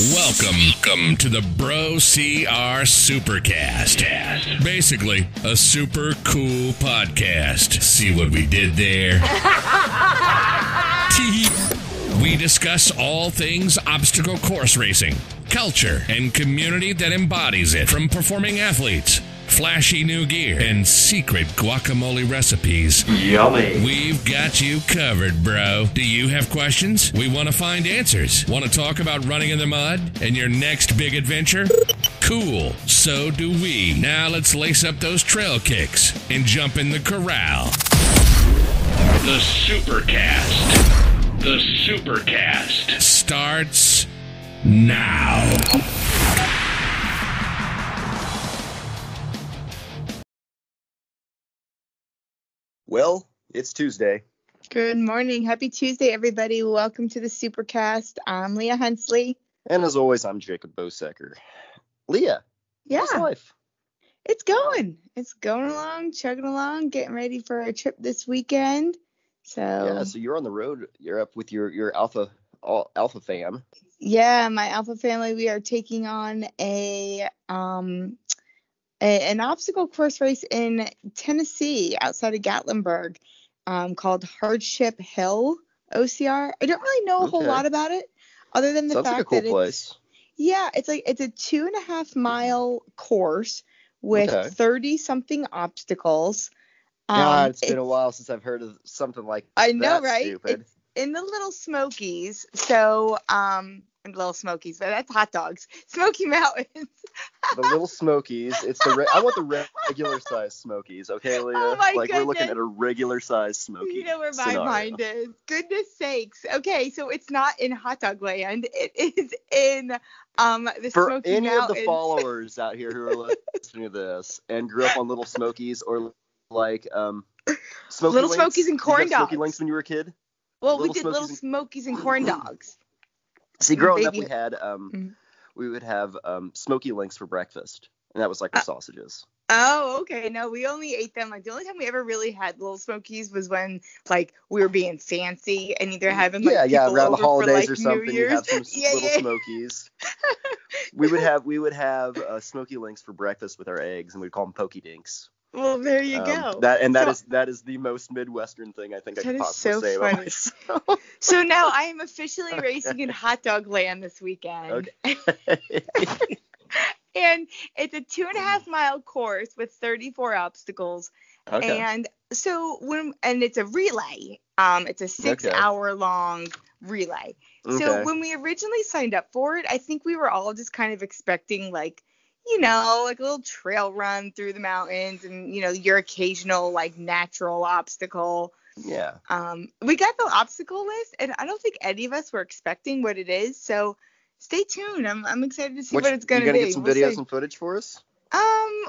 Welcome, to the Bro CR Supercast. Basically, a super cool podcast. See what we did there? we discuss all things obstacle course racing, culture, and community that embodies it, from performing athletes flashy new gear, and secret guacamole recipes. Yummy. We've got you covered, bro. Do you have questions? We want to find answers. Want to talk about running in the mud and your next big adventure? Cool. So do we. Now let's lace up those trail kicks and jump in the corral. The Supercast. The Supercast starts now. Well, it's Tuesday. Good morning. Happy Tuesday, everybody. Welcome to the Supercast. I'm Leah Hunsley. And as always, I'm Jacob Bosecker. Leah, yeah, how's life? It's going. It's going along, chugging along, getting ready for a trip this weekend. So yeah, so you're on the road. You're up with your your alpha all, alpha fam. Yeah, my alpha family. We are taking on a um a, an obstacle course race in Tennessee outside of Gatlinburg um, called Hardship Hill OCR. I don't really know a whole lot about it other than the Sounds fact like a cool that place. it's yeah, it's like it's a two and a half mile course with Okay. 30 something obstacles. God, Um, it's been a while since I've heard of something like I know, that right? Stupid. It's in the Little Smokies. So, um, Little Smokies, but that's hot dogs. Smoky Mountains. the little Smokies. It's the re- I want the re- regular size Smokies. Okay, Leah. Oh my like we're looking at a regular size Smoky. You know where my scenario. mind is. Goodness sakes. Okay, so it's not in hot dog land. It is in um the For Smoky any of the followers out here who are listening to this and grew up on Little Smokies or like um Smoky Little Links, Smokies and did corn Smoky dogs. Links when you were a kid. well, we Little did Little Smokies Smokies and corn dogs. See, growing up, we had um, Mhm. we would have um, smoky links for breakfast, and that was like the Uh, sausages. Oh, okay. No, we only ate them. Like the only time we ever really had Little Smokies was when like we were being fancy and either having like yeah, yeah, around the holidays for, or something, you have some yeah, little yeah. smokies. we would have we would have uh, smoky links for breakfast with our eggs, and we'd call them pokey dinks. Well, there you Um, go. That and that So- is that is the most midwestern thing I think I could possibly so say about funny. myself. So now I am officially racing in hot dog land this weekend. Okay. and it's a two and a half mile course with 34 obstacles. okay. And so when and it's a relay. Um, it's a six Okay. hour long relay. So when we originally signed up for it, I think we were all just kind of expecting like, you know, like a little trail run through the mountains and you know your occasional like natural obstacle. yeah. Um, we got the obstacle list, and I don't think any of us were expecting what it is. So stay tuned. I'm I'm excited to see what, What- it's gonna, be. you gonna be. get some We'll videos see. and footage for us? Um,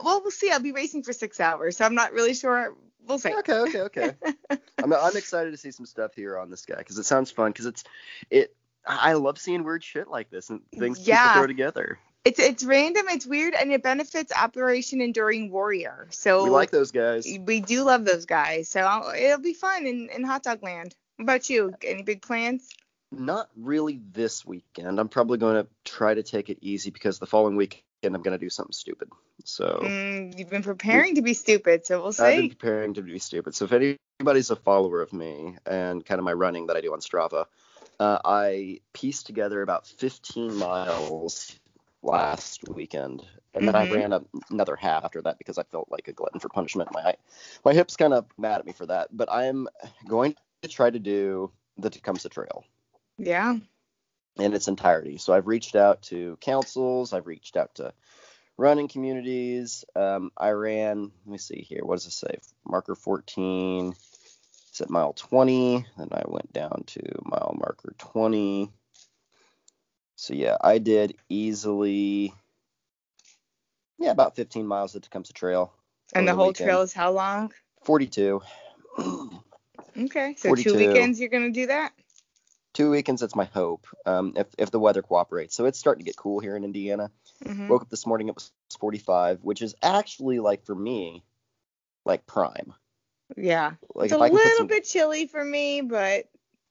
well, we'll see. I'll be racing for six hours, so I'm not really sure. We'll see. Okay, okay, okay. I'm I'm excited to see some stuff here on this guy because it sounds fun because it's it. I love seeing weird shit like this and things Yeah. people throw together. It's it's random, it's weird, and it benefits Operation Enduring Warrior. So We like those guys. we do love those guys. So I'll, it'll be fun in, in hot dog land. What about you? Any big plans? Not really this weekend. I'm probably going to try to take it easy because the following weekend I'm going to do something stupid. So Mm, you've been preparing to be stupid, so we'll see. I've been preparing to be stupid. So if anybody's a follower of me and kind of my running that I do on Strava, uh, I pieced together about 15 miles last weekend, and then Mhm. I ran a, another half after that because I felt like a glutton for punishment. My my hips kind of mad at me for that, but I'm going to try to do the Tecumseh Trail Yeah. in its entirety. So I've reached out to councils, I've reached out to running communities. Um, I ran, let me see here, what does it say? Marker 14, it's at mile 20. Then I went down to mile marker 20. So yeah, I did easily, yeah, about 15 miles of Tecumseh Trail. And over the whole weekend. trail is how long? 42. Okay. So 42. two weekends you're gonna do that? Two weekends, that's my hope, um, if, if the weather cooperates. So it's starting to get cool here in Indiana. hmm Woke up this morning, it was 45, which is actually like for me, like prime. Yeah. Like it's a I can put little some, bit chilly for me, but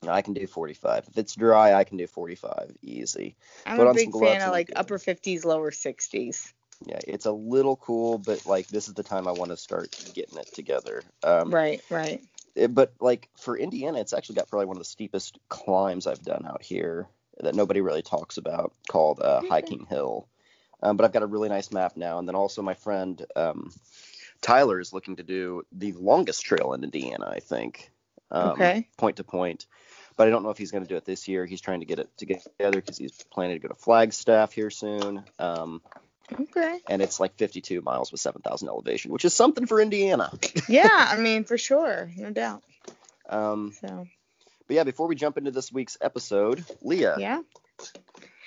I can do 45. If it's dry, I can do 45 easy. I'm Put a on big fan of like good. upper 50s, lower 60s. Yeah, it's a little cool, but like this is the time I want to start getting it together. Um, Right, right. it- but like for Indiana, it's actually got probably one of the steepest climbs I've done out here that nobody really talks about, called uh, Okay. Hiking Hill. Um, but I've got a really nice map now, and then also my friend um, Tyler is looking to do the longest trail in Indiana, I think, um, Okay. point to point. But I don't know if he's going to do it this year. He's trying to get it together because he's planning to go to Flagstaff here soon. Um, Okay. and it's like 52 miles with 7,000 elevation, which is something for Indiana. Yeah, I mean, for sure. No doubt. Um, So, but yeah, before we jump into this week's episode, Leah, yeah.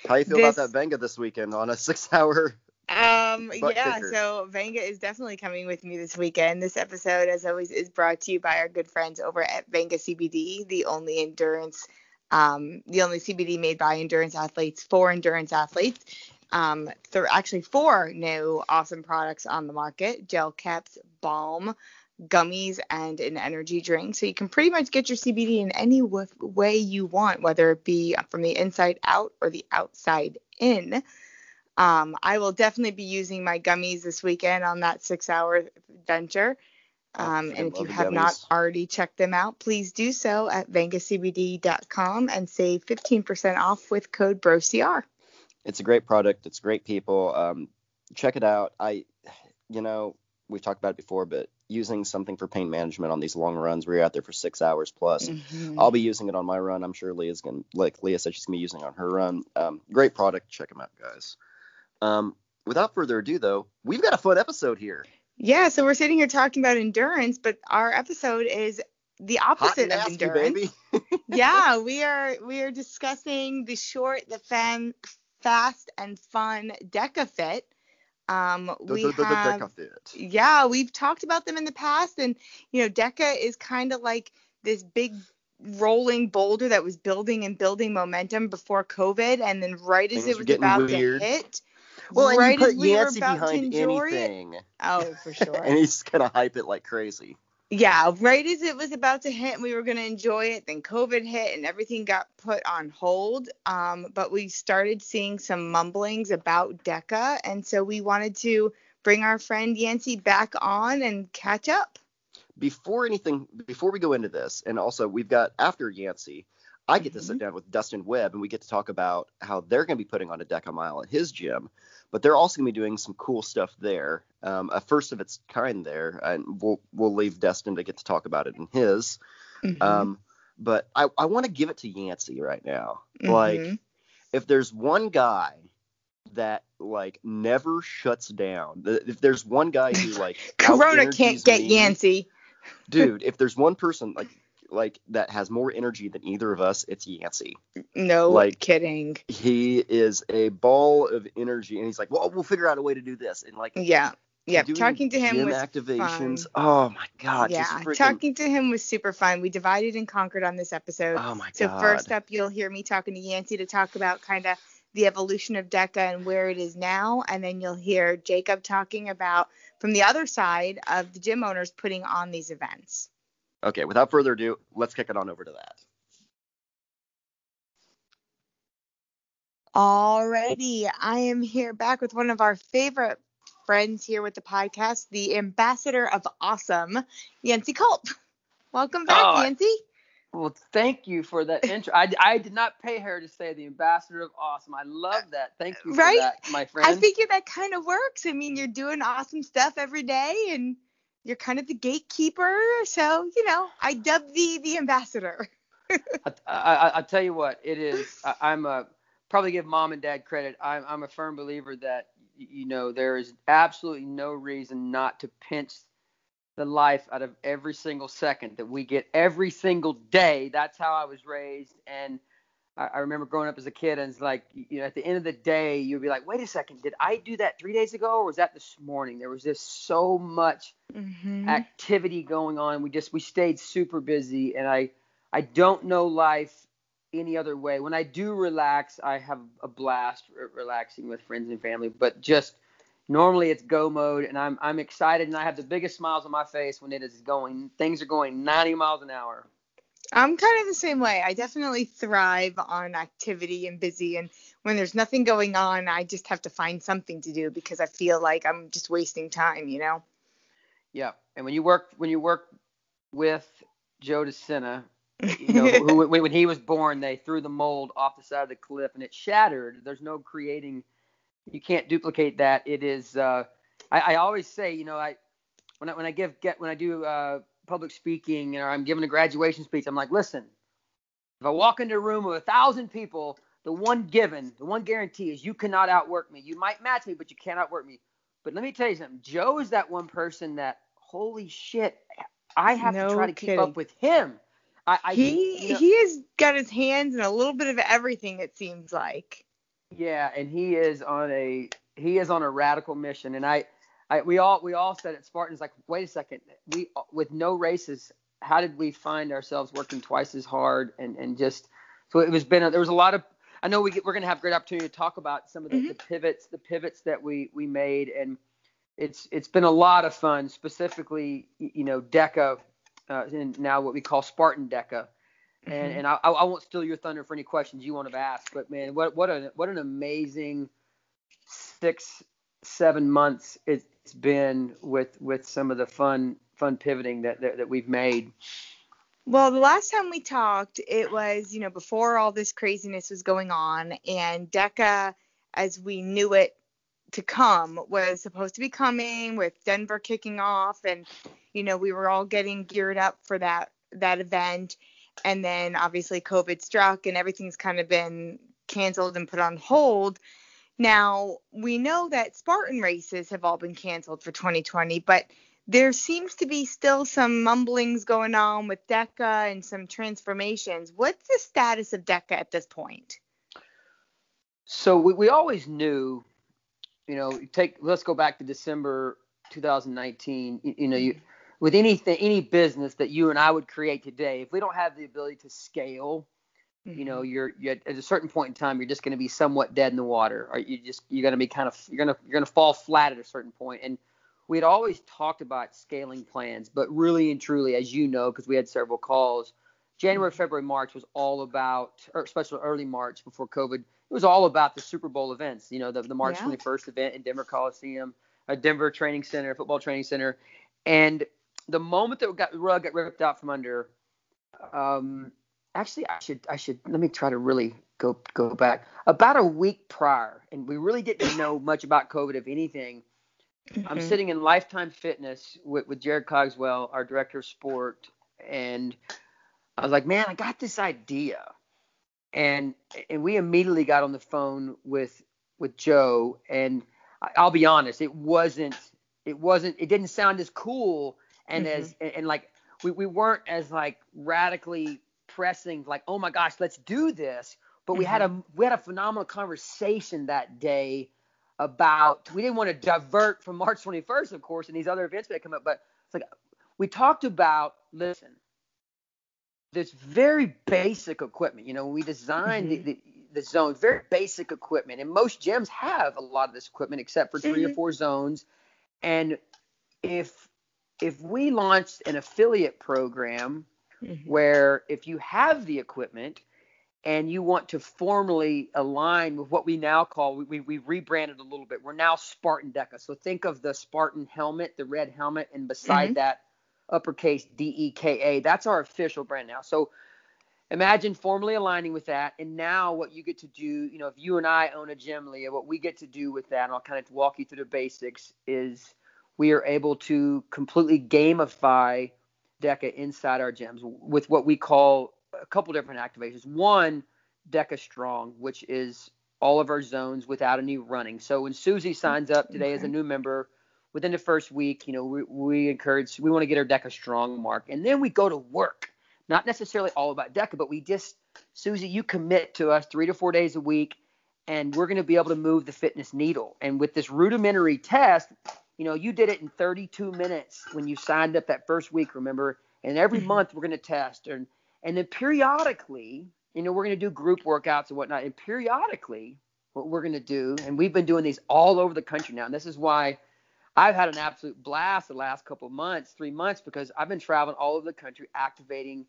how you feel This- about that Venga this weekend on a six-hour? Um, Butt yeah, kicker. so Vanga is definitely coming with me this weekend. This episode, as always, is brought to you by our good friends over at Vanga CBD, the only endurance, um, the only CBD made by endurance athletes for endurance athletes. Um, there are actually four new awesome products on the market: gel caps, balm, gummies, and an energy drink. So you can pretty much get your CBD in any w- way you want, whether it be from the inside out or the outside in. Um, I will definitely be using my gummies this weekend on that six hour venture. Um, and if you have not already checked them out, please do so at vengacbd.com and save 15% off with code BROCR. It's a great product. It's great people. Um, check it out. I, you know, we've talked about it before, but using something for pain management on these long runs where you're out there for six hours plus. Mhm. I'll be using it on my run. I'm sure Leah's gonna, like Leah said, she's gonna be using it on her run. Um, great product. Check them out, guys. Um, without further ado, though, we've got a fun episode here. Yeah, so we're sitting here talking about endurance, but our episode is the opposite of endurance. baby. yeah, we are we are discussing the short, the fan, fast and fun Deka Fit. Um, we The- the- the- the have Deka Fit. yeah, we've talked about them in the past, and you know, Deka is kind of like this big rolling boulder that was building and building momentum before COVID, and then right as Things it was about weird. to hit, Well, and right you as put we were Yancy about to behind enjoy it, oh for sure, and he's gonna hype it like crazy. yeah, right as it was about to hit and we were going to enjoy it, then COVID hit and everything got put on hold. Um, but we started seeing some mumblings about DEKA. And so we wanted to bring our friend Yancy back on and catch up. before anything before we go into this and also we've got after yancey i get to sit Mhm. down with dustin webb and we get to talk about how they're going to be putting on a deka mile at his gym but they're also going to be doing some cool stuff there um, a first of its kind there and we'll we'll leave dustin to get to talk about it in his Mhm. um, but i, I want to give it to yancy right now like Mhm. if there's one guy that like never shuts down if there's one guy who like Corona can't get me- Yancy. dude, if there's one person like like that has more energy than either of us, it's Yancy. No like- kidding. He is a ball of energy, and he's like, "Well, we'll figure out a way to do this." And like, Yeah. Yeah. Talking to him gym was activations. fun. Oh my god, yeah, freaking. talking to him was super fun. We divided and conquered on this episode. oh my god. So first up, you'll hear me talking to Yancy to talk about kind of the evolution of DEKA and where it is now, and then you'll hear Jacob talking about from the other side of the gym owners putting on these events. Okay, without further ado, let's kick it on over to that. Alrighty, I am here back with one of our favorite friends here with the podcast, the ambassador of awesome, Yancy Culp. Welcome back, Oh, Yancy. Well, thank you for that intro. I, I did not pay her to say the ambassador of awesome. I love that. Thank you for Right? that, my friend. I figure that kind of works. I mean, you're doing awesome stuff every day, and you're kind of the gatekeeper. So, you know, I dub thee the ambassador. I, I, I tell you what, it is. I, I'm a probably give mom and dad credit. I'm, I'm a firm believer that you know there is absolutely no reason not to pinch the life out of every single second that we get every single day. That's how I was raised, and I, I remember growing up as a kid, and it's like you know at the end of the day, you'd be like, wait a second, did I do that three days ago, or was that this morning? There was just so much Mm-hmm. activity going on. We just we stayed super busy, and I I don't know life any other way. When I do relax, I have a blast re- relaxing with friends and family. But just normally it's go mode, and I'm I'm excited, and I have the biggest smiles on my face when it is going. Things are going 90 miles an hour. I'm kind of the same way. I definitely thrive on activity and busy. And when there's nothing going on, I just have to find something to do because I feel like I'm just wasting time, you know? Yeah. And when you work, when you work with Joe DeSena, you know, who, when he was born, they threw the mold off the side of the cliff and it shattered. There's no creating. You can't duplicate that. It is. Uh, I, I always say, you know, I when I when I give get when I do uh, public speaking or I'm giving a graduation speech, I'm like, listen, if I walk into a room of a thousand people, the one given, the one guarantee is you cannot outwork me. You might match me, but you cannot outwork me. But let me tell you something. Joe is that one person that, holy shit, I have No to try to keep up with him. I, I he you know- he has got his hands in a little bit of everything, it seems like. Yeah, and he is on a he is on a radical mission, and I, I we all we all said at Spartans like, wait a second, we with no races, how did we find ourselves working twice as hard and and just so it was been a, there was a lot of I know we get, we're gonna have a great opportunity to talk about some of the, the pivots the pivots that we we made and it's it's been a lot of fun specifically you know DEKA uh, and now what we call Spartan DEKA. And Mhm. and I, I won't steal your thunder for any questions you want to ask, but man, what what a what an amazing six seven months it's been with with some of the fun fun pivoting that that, that we've made. Well, the last time we talked, it was, you know, before all this craziness was going on, and DEKA, as we knew it to come, was supposed to be coming with Denver kicking off, and, you know, we were all getting geared up for that that event, and then obviously COVID struck, and everything's kind of been canceled and put on hold. Now we know that Spartan races have all been canceled for 2020, but there seems to be still some mumblings going on with DEKA and some transformations. What's the status of DEKA at this point? So we, we always knew, you know, take let's go back to December 2019. You, you know, you with anything any business that you and I would create today, if we don't have the ability to scale, you know, you're, you at a certain point in time, you're just going to be somewhat dead in the water, or you just you're going to be kind of you're going to you're going to fall flat at a certain point. And we had always talked about scaling plans, but really and truly, as you know, because we had several calls, January, February, March was all about, or especially early March before COVID, it was all about the Super Bowl events. You know, the, the March Yeah. 21st event in Denver Coliseum, a Denver Training Center, football training center, and the moment that we got the rug got ripped out from under, um, actually I should I should let me try to really go go back about a week prior, and we really didn't know much about COVID, if anything. I'm Mhm. sitting in Lifetime Fitness with, with Jared Cogswell, our director of sport, and I was like, man, I got this idea, and and we immediately got on the phone with with Joe, and I'll be honest, it wasn't it wasn't it didn't sound as cool and as and, and like we, we weren't as like radically pressing like oh my gosh let's do this but we had a we had a phenomenal conversation that day about we didn't want to divert from March 21st, of course, and these other events that come up, but it's like we talked about listen, this very basic equipment. You know, we designed the, the the zone, very basic equipment, and most gyms have a lot of this equipment except for 3 or Mhm. four zones. And if if we launched an affiliate program Mhm. where if you have the equipment and you want to formally align with what we now call we, we, we rebranded a little bit. We're now spartan deka. So think of the spartan helmet the red helmet and beside Mhm. that uppercase d-e-k-a that's our official brand now. So imagine formally aligning with that. And now what you get to do you know if you and i own a gym leah what we get to do with that and i'll kind of walk you through the basics is we are able to completely gamify DEKA inside our gyms with what we call a couple different activations. One, DEKA Strong, which is all of our zones without any running. So when Susie signs up today as a new member, within the first week, you know, we, we encourage, we want to get our DEKA Strong mark. And then we go to work. Not necessarily all about DEKA, but we just, Susie, you commit to us three to four days a week, and we're going to be able to move the fitness needle. And with this rudimentary test, you know, you did it in 32 minutes when you signed up that first week, remember? And every Mhm. month we're going to test, and and then periodically, you know, we're going to do group workouts and whatnot. And periodically, what we're going to do, and we've been doing these all over the country now. And this is why I've had an absolute blast the last couple of months, three months, because I've been traveling all over the country activating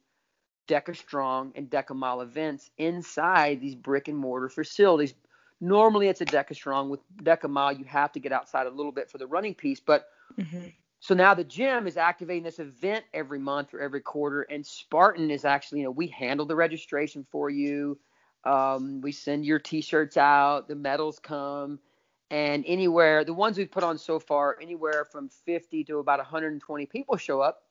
Deka Strong and Deka Mile events inside these brick and mortar facilities. Normally it's a Deka Strong. With Deka Mile, you have to get outside a little bit for the running piece. But mm-hmm. so now the gym is activating this event every month or every quarter, and Spartan is actually, you know, we handle the registration for you. Um, we send your T-shirts out, the medals come, and anywhere the ones we've put on so far, anywhere from 50 to about 120 people show up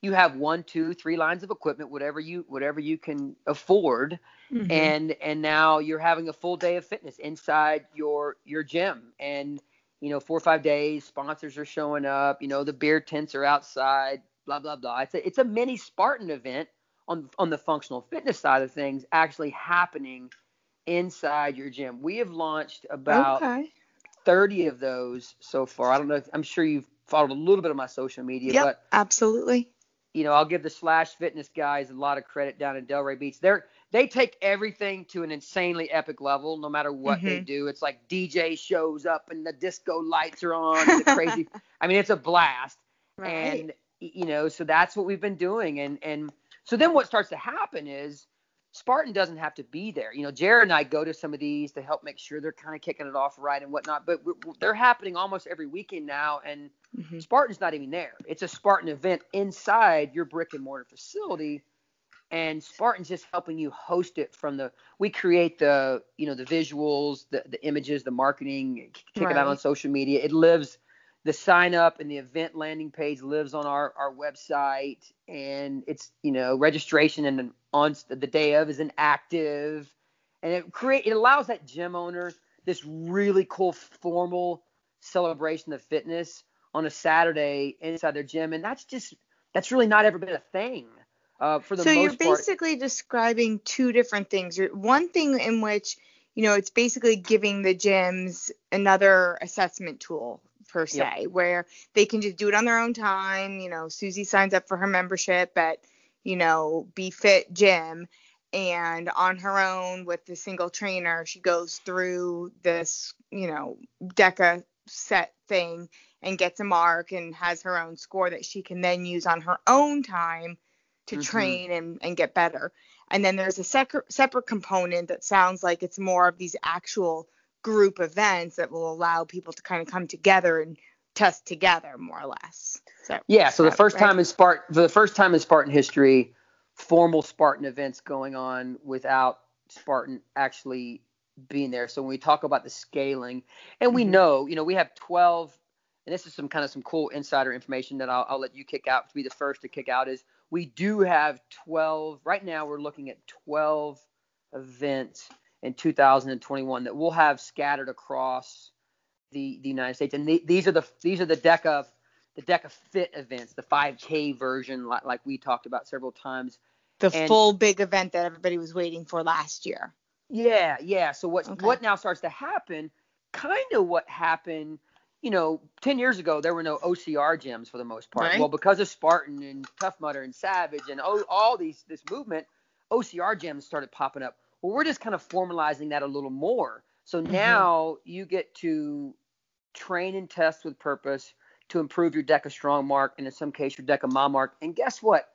you have one, two, three lines of equipment, whatever you whatever you can afford, mm-hmm. and and now you're having a full day of fitness inside your your gym, and you know four or five days, sponsors are showing up, you know the beer tents are outside, blah blah blah. It's a it's a mini Spartan event on on the functional fitness side of things, actually happening inside your gym. We have launched about okay. 30 of those so far. I don't know. If, I'm sure you've followed a little bit of my social media, yep, but absolutely you know, I'll give the Slash Fitness guys a lot of credit down in Delray Beach. They're they take everything to an insanely epic level, no matter what mm-hmm. they do. It's like DJ shows up and the disco lights are on, and the crazy. I mean, it's a blast. Right. And you know, so that's what we've been doing, and and so then what starts to happen is Spartan doesn't have to be there. You know, Jared and I go to some of these to help make sure they're kind of kicking it off right and whatnot. But they're happening almost every weekend now, and mm-hmm. Spartan's not even there. It's a Spartan event inside your brick and mortar facility, and Spartan's just helping you host it from the. We create the, you know, the visuals, the the images, the marketing, kick right. it out on social media. It lives the sign up and the event landing page lives on our, our website and it's you know registration and on the day of is an active and it create it allows that gym owner this really cool formal celebration of fitness on a Saturday inside their gym and that's just that's really not ever been a thing uh, for the so you're basically part. describing two different things one thing in which you know it's basically giving the gyms another assessment tool per se, yep. where they can just do it on their own time. You know, Susie signs up for her membership at, you know, Be Fit Gym, and on her own with the single trainer, she goes through this, you know, DEKA set thing and gets a mark and has her own score that she can then use on her own time to mm-hmm. train and, and get better. And then there's a sec- separate component that sounds like it's more of these actual group events that will allow people to kind of come together and test together more or less. So yeah, so the first right? time in Spartan for the first time in Spartan history, formal Spartan events going on without Spartan actually being there. So when we talk about the scaling, and we mm-hmm. know, you know, we have 12, and this is some kind of some cool insider information that I'll, I'll let you kick out to be the first to kick out is we do have 12. Right now, we're looking at 12 events in 2021 that we'll have scattered across the, the United States. And the, these are the these are the DEKA the DEKA Fit events, the 5K version, like, like we talked about several times. The and, full big event that everybody was waiting for last year. Yeah, yeah. So what okay. what now starts to happen? Kind of what happened. You know, 10 years ago, there were no OCR gyms for the most part. Right. Well, because of Spartan and Tough Mudder and Savage and all, all these this movement, OCR gyms started popping up. Well, we're just kind of formalizing that a little more. So mm-hmm. now you get to train and test with purpose to improve your DEKA Strong mark and in some case your DEKA Mile mark. And guess what?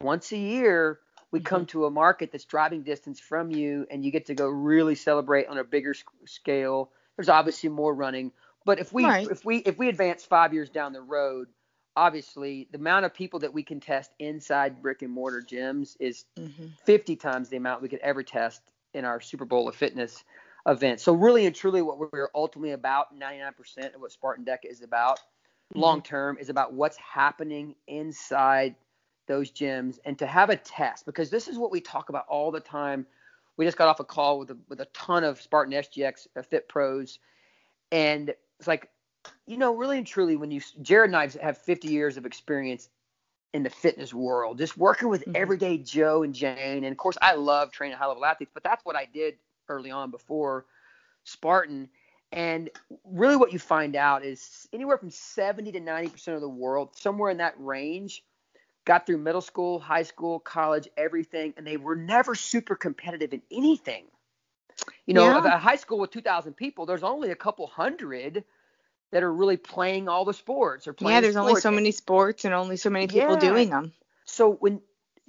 Once a year, we mm-hmm. come to a market that's driving distance from you and you get to go really celebrate on a bigger scale. There's obviously more running, but if we right. if we if we advance 5 years down the road, obviously the amount of people that we can test inside brick and mortar gyms is mm-hmm. 50 times the amount we could ever test in our Super Bowl of fitness event. So really and truly what we're ultimately about 99% of what Spartan DEKA is about mm-hmm. long term is about what's happening inside those gyms and to have a test because this is what we talk about all the time. We just got off a call with a, with a ton of Spartan SGX uh, Fit Pros and it's like you know, really and truly, when you Jared and I have 50 years of experience in the fitness world, just working with mm-hmm. everyday Joe and Jane, and of course, I love training high level athletes, but that's what I did early on before Spartan. And really, what you find out is anywhere from 70 to 90 percent of the world, somewhere in that range, got through middle school, high school, college, everything, and they were never super competitive in anything. You know, yeah. a high school with 2,000 people, there's only a couple hundred that are really playing all the sports or playing. Yeah, there's sports. only so many sports and only so many people yeah. doing them. So when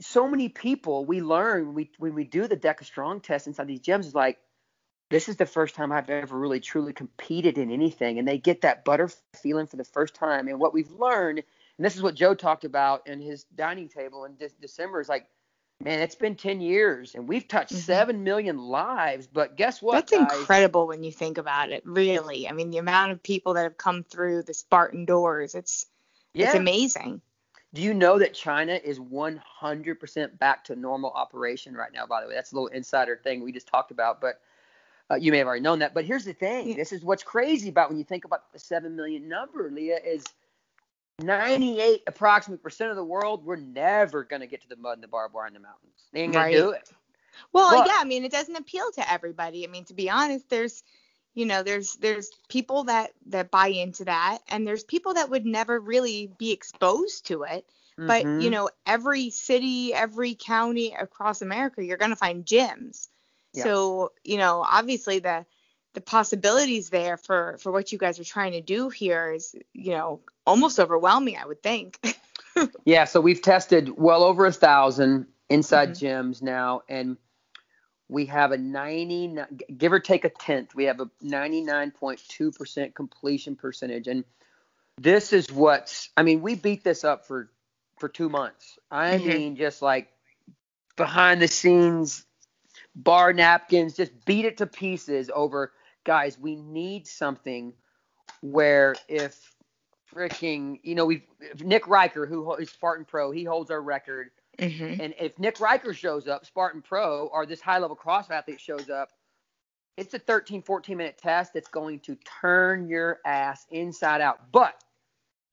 so many people we learn when we when we do the DEKA Strong test inside these gyms is like, this is the first time I've ever really truly competed in anything, and they get that butter feeling for the first time. And what we've learned, and this is what Joe talked about in his dining table in de- December, is like, man, it's been 10 years and we've touched Mhm. seven million lives. But guess what? That's guys? incredible when you think about it. Really, I mean, the amount of people that have come through the Spartan doors, it's it's amazing. Do you know that China is 100% back to normal operation right now? By the way, that's a little insider thing we just talked about, but uh, you may have already known that. But here's the thing: Yeah. this is what's crazy about when you think about the seven million number, Leah, is 98 approximate percent of the world. We're never gonna get to the mud and the barbed wire in the mountains. They ain't gonna do it. Well, But- yeah, I mean, it doesn't appeal to everybody. I mean, to be honest, there's you know, there's there's people that that buy into that and there's people that would never really be exposed to it. But, mm-hmm. you know, every city, every county across America, you're going to find gyms. Yeah. So, you know, obviously the the possibilities there for for what you guys are trying to do here is, you know, almost overwhelming, I would think. Yeah, so we've tested well over a thousand inside Mhm. gyms now, and we have a 90, give or take a tenth, we have a 99.2% completion percentage. And this is what's, I mean, we beat this up for, for two months. I Mhm. mean, just like behind the scenes, bar napkins, just beat it to pieces over, guys, we need something where if freaking, you know, we've Nick Riker, who is Spartan Pro, he holds our record. hmm And if Nick Riker shows up, Spartan Pro, or this high level CrossFit athlete shows up, it's a 13, 14 minute test that's going to turn your ass inside out. But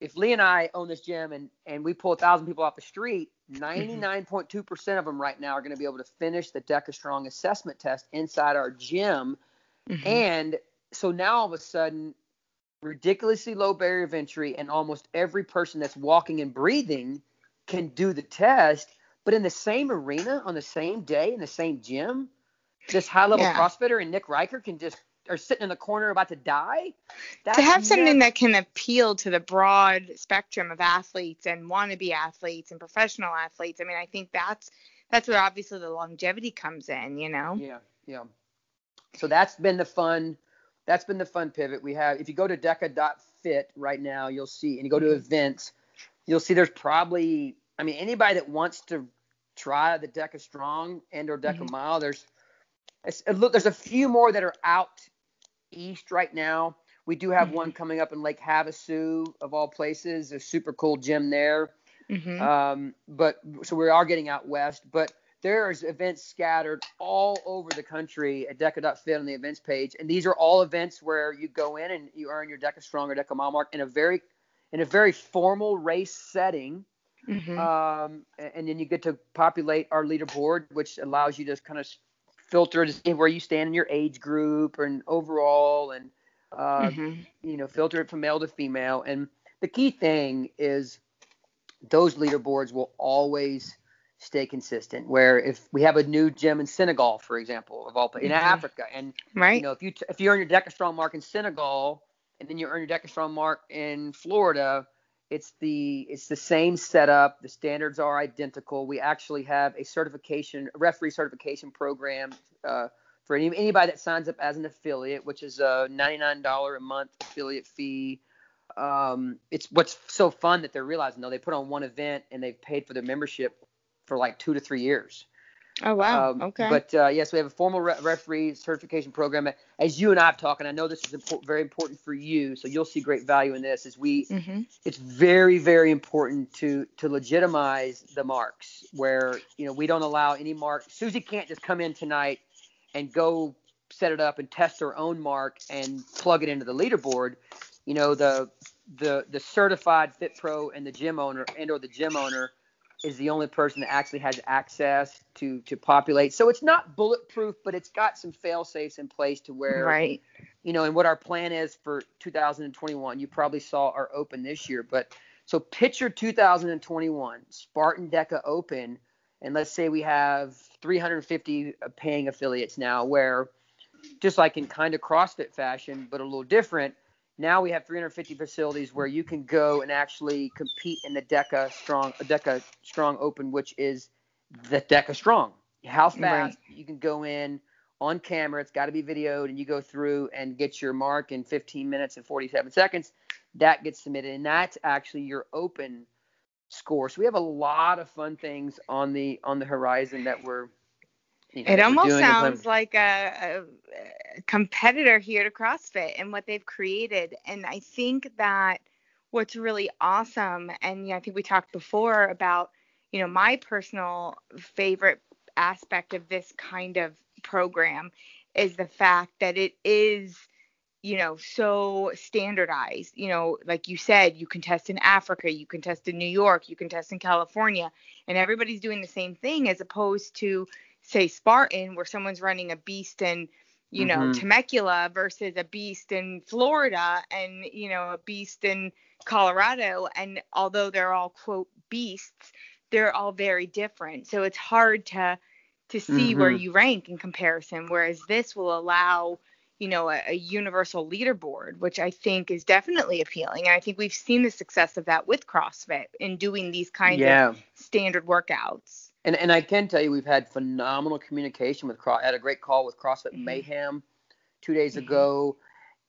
if Lee and I own this gym and, and we pull a thousand people off the street, 99.2% of them right now are going to be able to finish the DEKA Strong assessment test inside our gym. Hmm And so now all of a sudden, ridiculously low barrier of entry, and almost every person that's walking and breathing can do the test. But in the same arena, on the same day, in the same gym, this high level Yeah. CrossFitter and Nick Riker can just are sitting in the corner about to die. To have something never- that can appeal to the broad spectrum of athletes and wannabe athletes and professional athletes. I mean, I think that's that's where obviously the longevity comes in, you know. Yeah, yeah. So that's been the fun. That's been the fun pivot we have. If you go to Deka.fit right now, you'll see, and you go to events, you'll see there's probably, I mean, anybody that wants to try the Deka Strong and or Deka Mhm. Mile, there's, look, there's a few more that are out east right now. We do have Mhm. one coming up in Lake Havasu, of all places. A super cool gym there. hmm Um, but so we are getting out west, but there's events scattered all over the country at Deka.fit on the events page, and these are all events where you go in and you earn your Deka Strong or Deka Mile mark in a very in a very formal race setting, hmm um, and, then you get to populate our leaderboard, which allows you to kind of filter to see where you stand in your age group and overall, and uh, hmm you know, filter it from male to female. And the key thing is those leaderboards will always stay consistent. Where if we have a new gym in Senegal, for example, of all in Mhm. Africa, and Right. you know, if you if you earn your DEKA Strong mark in Senegal, and then you earn your DEKA Strong mark in Florida, it's the it's the same setup. The standards are identical. We actually have a certification, referee certification program uh, for any, anybody that signs up as an affiliate, which is a $99 a month affiliate fee. Um, it's what's so fun that they're realizing though they put on one event and they've paid for their membership for like two to three years. oh wow. Um, okay. But uh, yes, we have a formal re- referee certification program. As you and I have talked, and I know this is impor- very important for you, so you'll see great value in this. Is we, hmm it's very, very important to to legitimize the marks. Where you know we don't allow any mark. Susie can't just come in tonight and go set it up and test her own mark and plug it into the leaderboard. You know the the the certified fit pro and the gym owner and or the gym owner is the only person that actually has access to to populate. So it's not bulletproof, but it's got some fail safes in place to where Right. you know, and what our plan is for 2021. You probably saw our open this year, but so picture 2021 Spartan Deka Open, and let's say we have 350 paying affiliates now, where just like in kind of CrossFit fashion, but a little different. Now we have 350 facilities where you can go and actually compete in the DEKA Strong DEKA Strong Open, which is the DEKA Strong. How fast Right. you can go in on camera. It's got to be videoed, and you go through and get your mark in 15 minutes and 47 seconds. That gets submitted, and that's actually your open score. So we have a lot of fun things on the on the horizon that we're. You know, It almost sounds planning. like a, a, a competitor here to CrossFit and what they've created. And I think that what's really awesome, and yeah, I think we talked before about, you know, my personal favorite aspect of this kind of program is the fact that it is you know so standardized you know like you said you can test in africa you can test in new york you can test in california and everybody's doing the same thing as opposed to say Spartan, where someone's running a beast in, you know, Mhm. Temecula versus a beast in Florida and, you know, a beast in Colorado. And although they're all quote beasts, they're all very different. So it's hard to to see where Mhm. you rank in comparison. Whereas this will allow, you know, a, a universal leaderboard, which I think is definitely appealing. And I think we've seen the success of that with CrossFit in doing these kinds yeah. of standard workouts. And and I can tell you we've had phenomenal communication with Cro- had a great call with CrossFit Mhm. Mayhem two days Mhm. ago,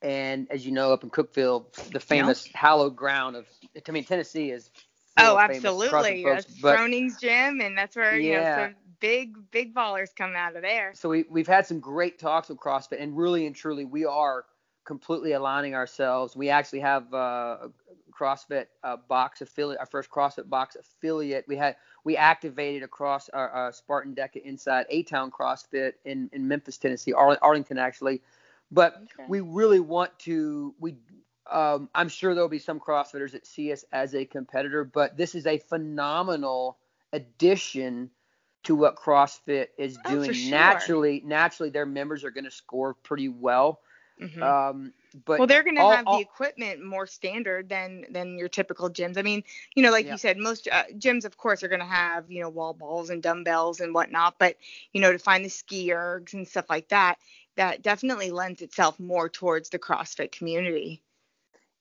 and as you know, up in Cookeville, the famous hallowed ground of I mean Tennessee is. Oh, of famous CrossFit absolutely. folks, That's but Froning's gym, and that's where you know Yeah. some big big ballers come out of there. so we we've had some great talks with CrossFit, and really and truly we are completely aligning ourselves. We actually have uh, a CrossFit uh, box affiliate, our first CrossFit box affiliate. We had we activated across our, our Spartan Deka inside A Town CrossFit in in Memphis, Tennessee, Arl- Arlington actually. But Okay. we really want to we um, I'm sure there'll be some CrossFitters that see us as a competitor, but this is a phenomenal addition to what CrossFit is Oh, doing. sure. Naturally, naturally, their members are going to score pretty well. Mhm. Um, but well, they're going to have all- the equipment more standard than than your typical gyms. I mean, you know, like Yeah. you said, most uh, gyms, of course, are going to have you know wall balls and dumbbells and whatnot. But you know, to find the ski ergs and stuff like that, that definitely lends itself more towards the CrossFit community.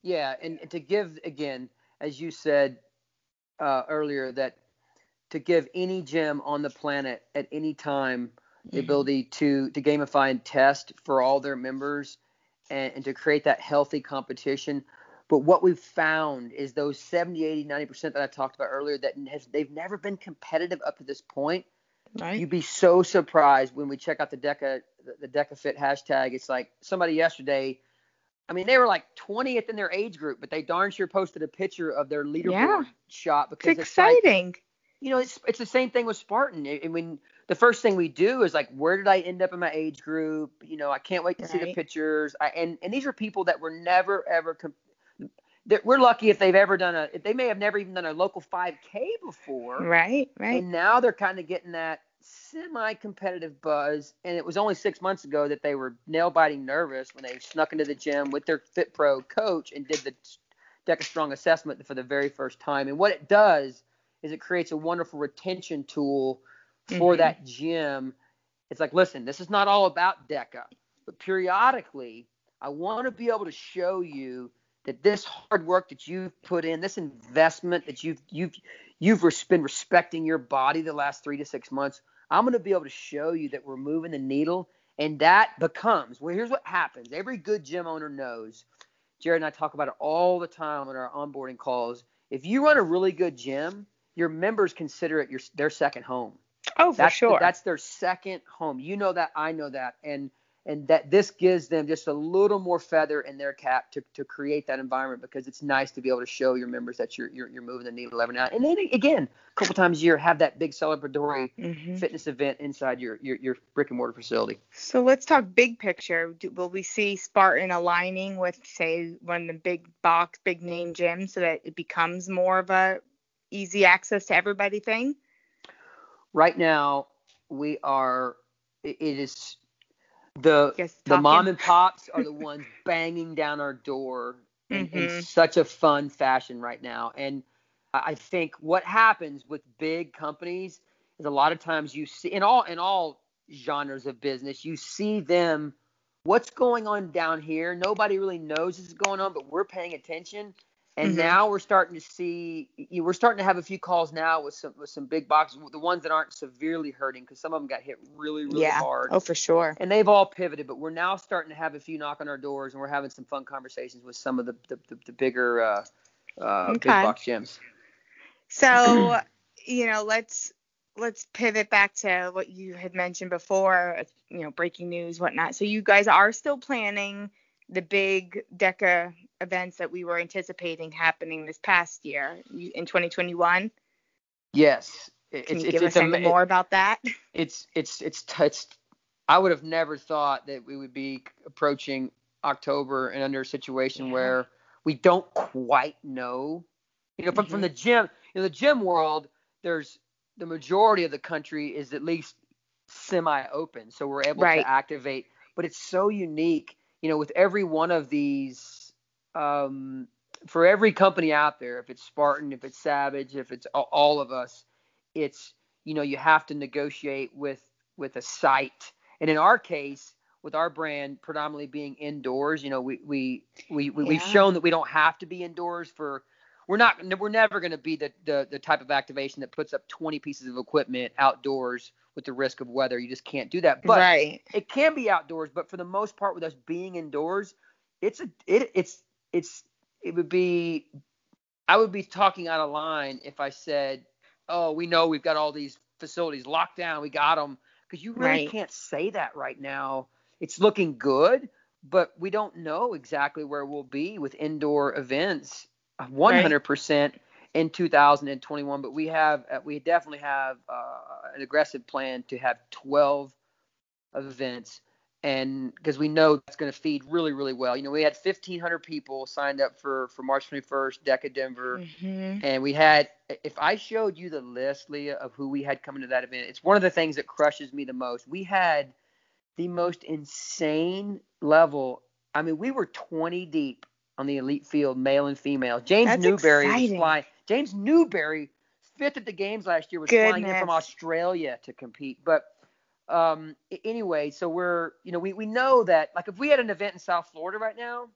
Yeah, and to give again, as you said uh, earlier, that to give any gym on the planet at any time the Mhm. ability to to gamify and test for all their members and, and to create that healthy competition. But what we've found is those 70, 80, 90% that I talked about earlier that has, they've never been competitive up to this point. Right. You'd be so surprised when we check out the Deka the Deka Fit hashtag. It's like somebody yesterday. I mean, they were like 20th in their age group, but they darn sure posted a picture of their leaderboard Yeah. shot it's because it's like, exciting. you know, it's it's the same thing with Spartan. I mean, the first thing we do is like, where did I end up in my age group? You know, I can't wait to see the pictures. I, and and these are people that were never ever. Com- that we're lucky if they've ever done a. If they may have never even done a local 5K before. right. Right. And now they're kind of getting that semi-competitive buzz. And it was only six months ago that they were nail-biting nervous when they snuck into the gym with their Fit Pro coach and did the Deka Strong assessment for the very first time. And what it does is it creates a wonderful retention tool for Mhm. that gym. It's like, listen, this is not all about DEKA, but periodically, I want to be able to show you that this hard work that you've put in, this investment that you've you've you've res- been respecting your body the last three to six months. I'm going to be able to show you that we're moving the needle, and that becomes well. Here's what happens. Every good gym owner knows. Jared and I talk about it all the time on our onboarding calls. If you run a really good gym, your members consider it your their second home. Oh, for That's sure. that's their second home. You know that, I know that, and and that this gives them just a little more feather in their cap to, to create that environment because it's nice to be able to show your members that you're you're, you're moving the needle every now and then again a couple times a year have that big celebratory Mhm. fitness event inside your, your your brick and mortar facility. So let's talk big picture. Do, will we see Spartan aligning with, say, one of the big box, big name gyms so that it becomes more of a easy access to everybody thing? Right now, we are it is the the talking. mom and pops are the ones banging down our door in, in Mhm. such a fun fashion right now. And I I think what happens with big companies is a lot of times you see in all in all genres of business, you see them what's going on down here. Nobody really knows this is going on, but we're paying attention. And Mhm. now we're starting to see, you we're starting to have a few calls now with some with some big boxes, the ones that aren't severely hurting, because some of them got hit really really yeah. hard Oh, for sure. and they've all pivoted, but we're now starting to have a few knock on our doors, and we're having some fun conversations with some of the the, the, the bigger uh, uh, big box gyms. So, you know, let's let's pivot back to what you had mentioned before, you know, breaking news, whatnot. So you guys are still planning the big DEKA events that we were anticipating happening this past year in 2021. Yes, It- Can it's you it's give it's, us ama- more about that? it's it's it's it's I would have never thought that we would be approaching October and under a situation Yeah. where we don't quite know. You know, from from Mhm. the gym, you know, the gym world, there's the majority of the country is at least semi-open, so we're able Right. to activate. But it's so unique, you know, with every one of these. Um, for every company out there, if it's Spartan, if it's Savage, if it's all of us, it's you know you have to negotiate with with a site and in our case with our brand predominantly being indoors you know we we, we, we we've shown that we don't have to be indoors for we're not we're never going to be the, the the type of activation that puts up 20 pieces of equipment outdoors with the risk of weather you just can't do that but right. it can be outdoors, but for the most part, with us being indoors, it's a it it's it's it would be I would be talking out of line if I said, oh, we know we've got all these facilities locked down, we got them, because you really Right. can't say that right now. It's looking good, but we don't know exactly where we'll be with indoor events, 100% in 2021. But we have uh, we definitely have uh, an aggressive plan to have 12 events. And because we know that's going to feed really really well. You know we had 1500 people signed up for for march 21st deka denver. Hmm and we had if i showed you the list leah of who we had coming to that event it's one of the things that crushes me the most. We had the most insane level. I mean we were 20 deep on the elite field male and female. James That's newbury was flying james newbury fifth at the games last year was flying in from australia to compete. But um anyway so we're you know we, we know that like if we had an event in south florida right now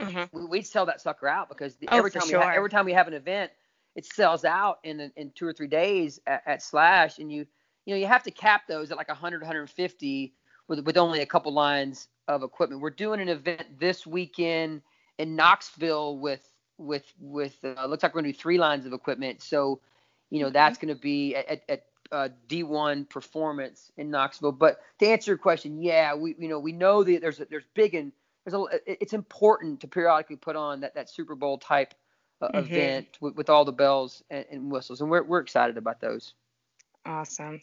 hmm we, we'd sell that sucker out because the, Oh, every time we ha- every time we have an event, it sells out in in two or three days at, at Slash, and you you know you have to cap those at like 100 150 with with only a couple lines of equipment. We're doing an event this weekend in Knoxville with with with uh, looks like we're gonna do three lines of equipment. So you know Okay. that's gonna be at, at, uh, D1 performance in Knoxville. But to answer your question, yeah, we you know we know that there's a, there's big and there's a it- it's important to periodically put on that that Super Bowl type uh, Mhm. event with, with all the bells and, and whistles, and we're we're excited about those. Awesome.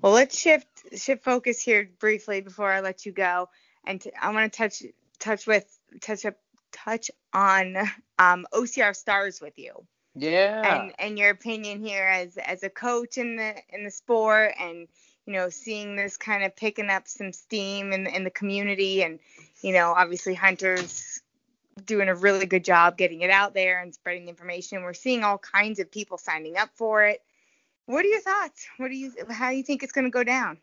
Well, let's shift shift focus here briefly before I let you go, and t- I want to touch touch with touch up touch on um, OCR stars with you Yeah. and and your opinion here as as a coach in the in the sport and you know seeing this kind of picking up some steam in in the community and you know obviously Hunter's doing a really good job getting it out there and spreading the information. We're seeing all kinds of people signing up for it. What are your thoughts? What do you how do you think it's going to go down?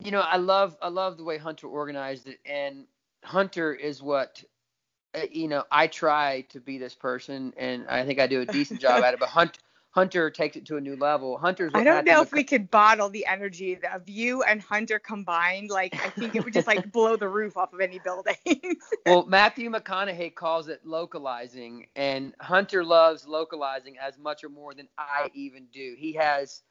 you know, I love I love the way Hunter organized it, and Hunter is what Uh, you know. I try to be this person, and I think I do a decent job at it. But Hunt, Hunter takes it to a new level. Hunter's. I don't know if we could bottle the energy of you and Hunter combined. Like I think it would just like blow the roof off of any building. well, Matthew McConaughey calls it localizing, and Hunter loves localizing as much or more than I even do. He has,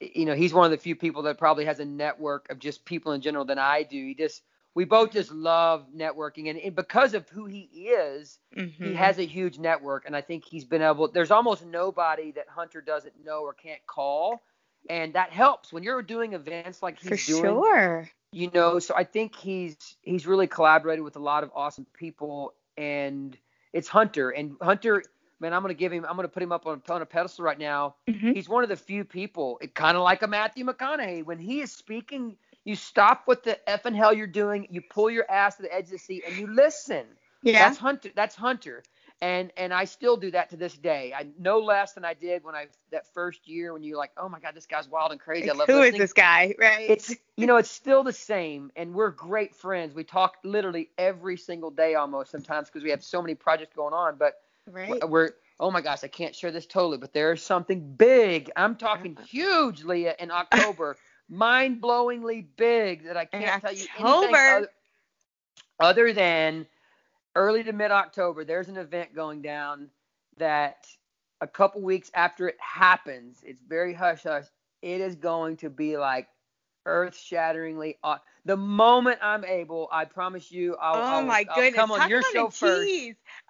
you know, he's one of the few people that probably has a network of just people in general than I do. He just, we both just love networking, and, and because of who he is, he Mhm. has a huge network, and I think he's been able. There's almost nobody that Hunter doesn't know or can't call, and that helps when you're doing events like he's for doing sure. you know so i think he's he's really collaborated with a lot of awesome people and it's hunter and hunter man i'm gonna give him i'm gonna put him up on, on a pedestal right now Mhm. he's one of the few people it kind of like a matthew mcconaughey when he is speaking you stop what the f and hell you're doing you pull your ass to the edge of the seat and you listen Yeah. that's hunter that's hunter and and i still do that to this day i no less than i did when i that first year when you're like oh my god this guy's wild and crazy i love who is listening this guy? Right. it's you know it's still the same and we're great friends we talk literally every single day almost sometimes because we have so many projects going on but right. we're oh my gosh, I can't share this totally, but there's something big. I'm talking huge, Leah, in October, mind-blowingly big that I can't tell you anything other, other than early to mid-October. There's an event going down that a couple weeks after it happens, it's very hush hush. It is going to be like earth-shatteringly. aw- The moment I'm able, I promise you, I'll, oh I'll, my I'll goodness. come on Talk your show first.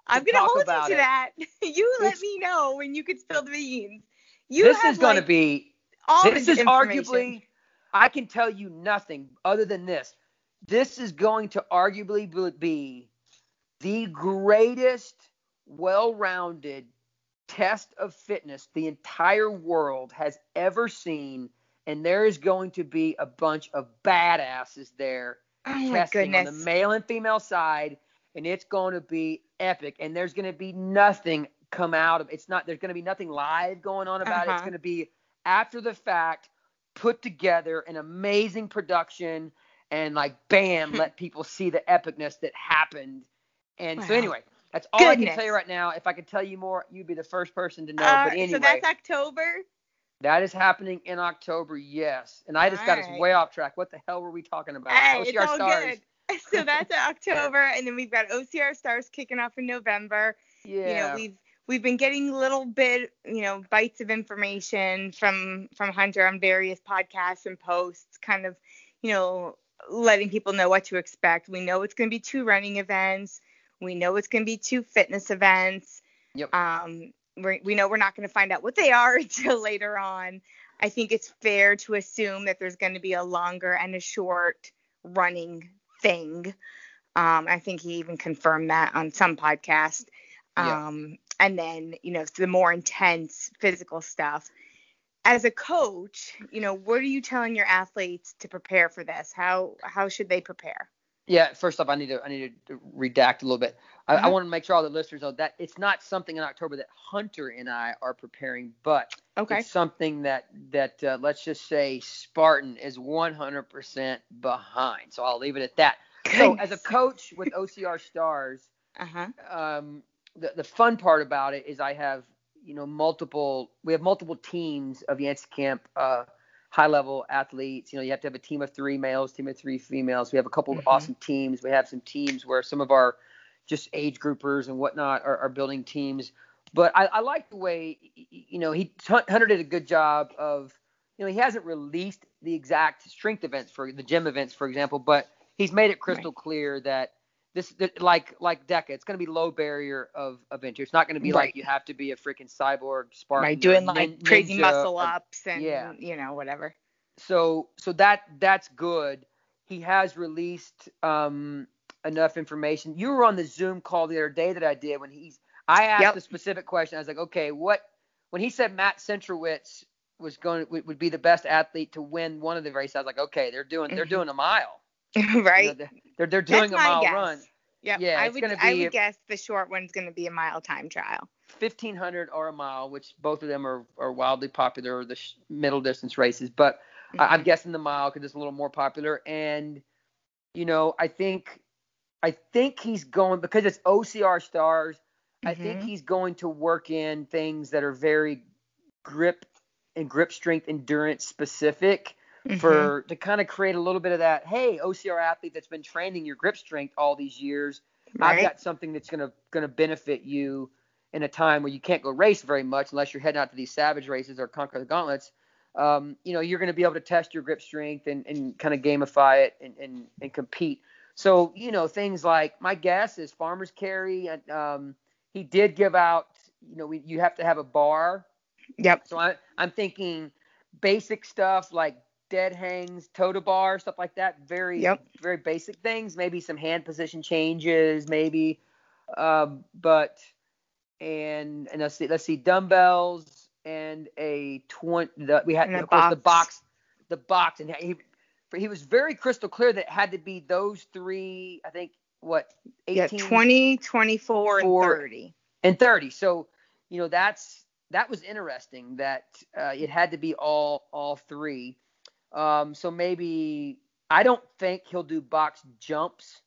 I'm gonna hold you to it. that. You let It's- me know when you can spill the beans. You this is going to like, be all this is arguably i can tell you nothing other than this. This is going to arguably be the greatest well-rounded test of fitness the entire world has ever seen and there is going to be a bunch of badasses there oh testing on the male and female side and it's going to be epic and there's going to be nothing come out of it's not there's going to be nothing live going on about it. It's Uh-huh. going to be after the fact put together an amazing production and like bam let people see the epicness that happened. And so anyway that's all i can tell you right now. If i could tell you more you'd be the first person to know. Uh, but anyway. So that's October. that is happening in october yes. And i just got us way off track. What the hell were we talking about? Hey, it's OCR all stars. good. So that's October, and then we've got OCR Stars kicking off in November. yeah You know, we've we've been getting little bit, you know, bites of information from from Hunter on various podcasts and posts, kind of, you know, letting people know what to expect. We know it's going to be two running events. We know it's going to be two fitness events. Yep. Um, we we know we're not going to find out what they are until later on. I think it's fair to assume that there's going to be a longer and a short running thing. Um, I think he even confirmed that on some podcast. Yeah. Um, and then, you know, the more intense physical stuff. As a coach, you know, what are you telling your athletes to prepare for this? How how should they prepare? Yeah, first off, I need to I need to redact a little bit. I, I Uh-huh. want to make sure all the listeners know that it's not something in October that Hunter and I are preparing, but Okay. it's something that that uh, let's just say Spartan is 100% behind. So I'll leave it at that. So as a coach with OCR Stars, Uh-huh. um, the the fun part about it is I have you know multiple we have multiple teams of Yancy Camp uh, high level athletes. You know you have to have a team of three males, team of three females. We have a couple Mhm. of awesome teams. We have some teams where some of our just age groupers and whatnot are, are building teams. But I, I like the way you know he Hunter did a good job of you know he hasn't released the exact strength events for the gym events for example, but he's made it crystal clear that this like like DEKA, it's going to be low barrier of of entry. It's not going to be Right. like you have to be a freaking cyborg Spartan. Right, doing like crazy muscle ups and yeah. you know whatever. So so that that's good. He has released um enough information. You were on the Zoom call the other day that I did when he's I asked Yep. a specific question. I was like, okay, what when he said Matt Centrowitz was going would, would be the best athlete to win one of the races, I was like, okay, they're doing they're Mhm. doing a mile. You know, right? They're, they're doing That's a mile guess. run. Yep. Yeah, I would I would guess the short one's going to be a mile time trial. 1500 or a mile, which both of them are, are wildly popular, the sh- middle distance races. But I, I'm Mhm. guessing the mile because it's a little more popular. And you know, I think I think he's going because it's OCR stars. I think Mhm. he's going to work in things that are very grip and grip strength endurance specific Mhm. for to kind of create a little bit of that. Hey, OCR athlete that's been training your grip strength all these years. I've got something that's gonna gonna benefit you in a time where you can't go race very much unless you're heading out to these savage races or conquer the gauntlets. Um, you know, you're gonna be able to test your grip strength and, and kind of gamify it and, and, and compete. So, you know, things like my guess is farmers carry. and, Um, he did give out, you know, we, you have to have a bar. Yep. So I, I'm thinking basic stuff like dead hangs, toe to bar, stuff like that. Very, Yep. very basic things. Maybe some hand position changes, maybe. Um, but and and let's see, let's see, dumbbells and a twenty. We had of course the box. the box, and he he was very crystal clear that it had to be those three. I think what 18 Yeah, 20, 24, and 30. and 30 so you know that's that was interesting that uh, it had to be all all three um, so maybe i don't think he'll do box jumps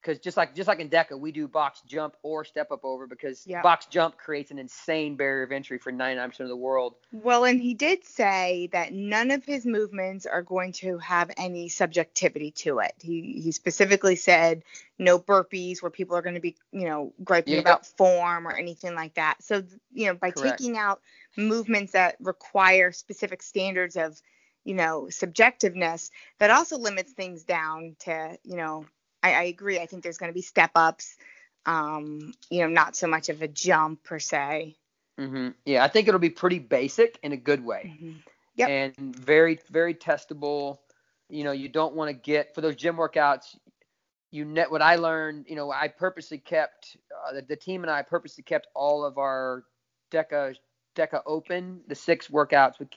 because just like just like in DEKA, we do box jump or step up over because Yeah. box jump creates an insane barrier of entry for 99% of the world. Well, and he did say that none of his movements are going to have any subjectivity to it. He he specifically said no burpees where people are going to be, you know, griping Yeah. about form or anything like that. So, you know, by Correct. taking out movements that require specific standards of, you know, subjectiveness, that also limits things down to, you know, I, I agree. I think there's going to be step ups, um, you know, not so much of a jump per se. Mm-hmm. Yeah, I think it'll be pretty basic in a good way. Mhm. Yep. and very very testable. You know, you don't want to get for those gym workouts. You net what I learned. You know, I purposely kept uh, the, the team and I purposely kept all of our Deka Deka open the six workouts. We,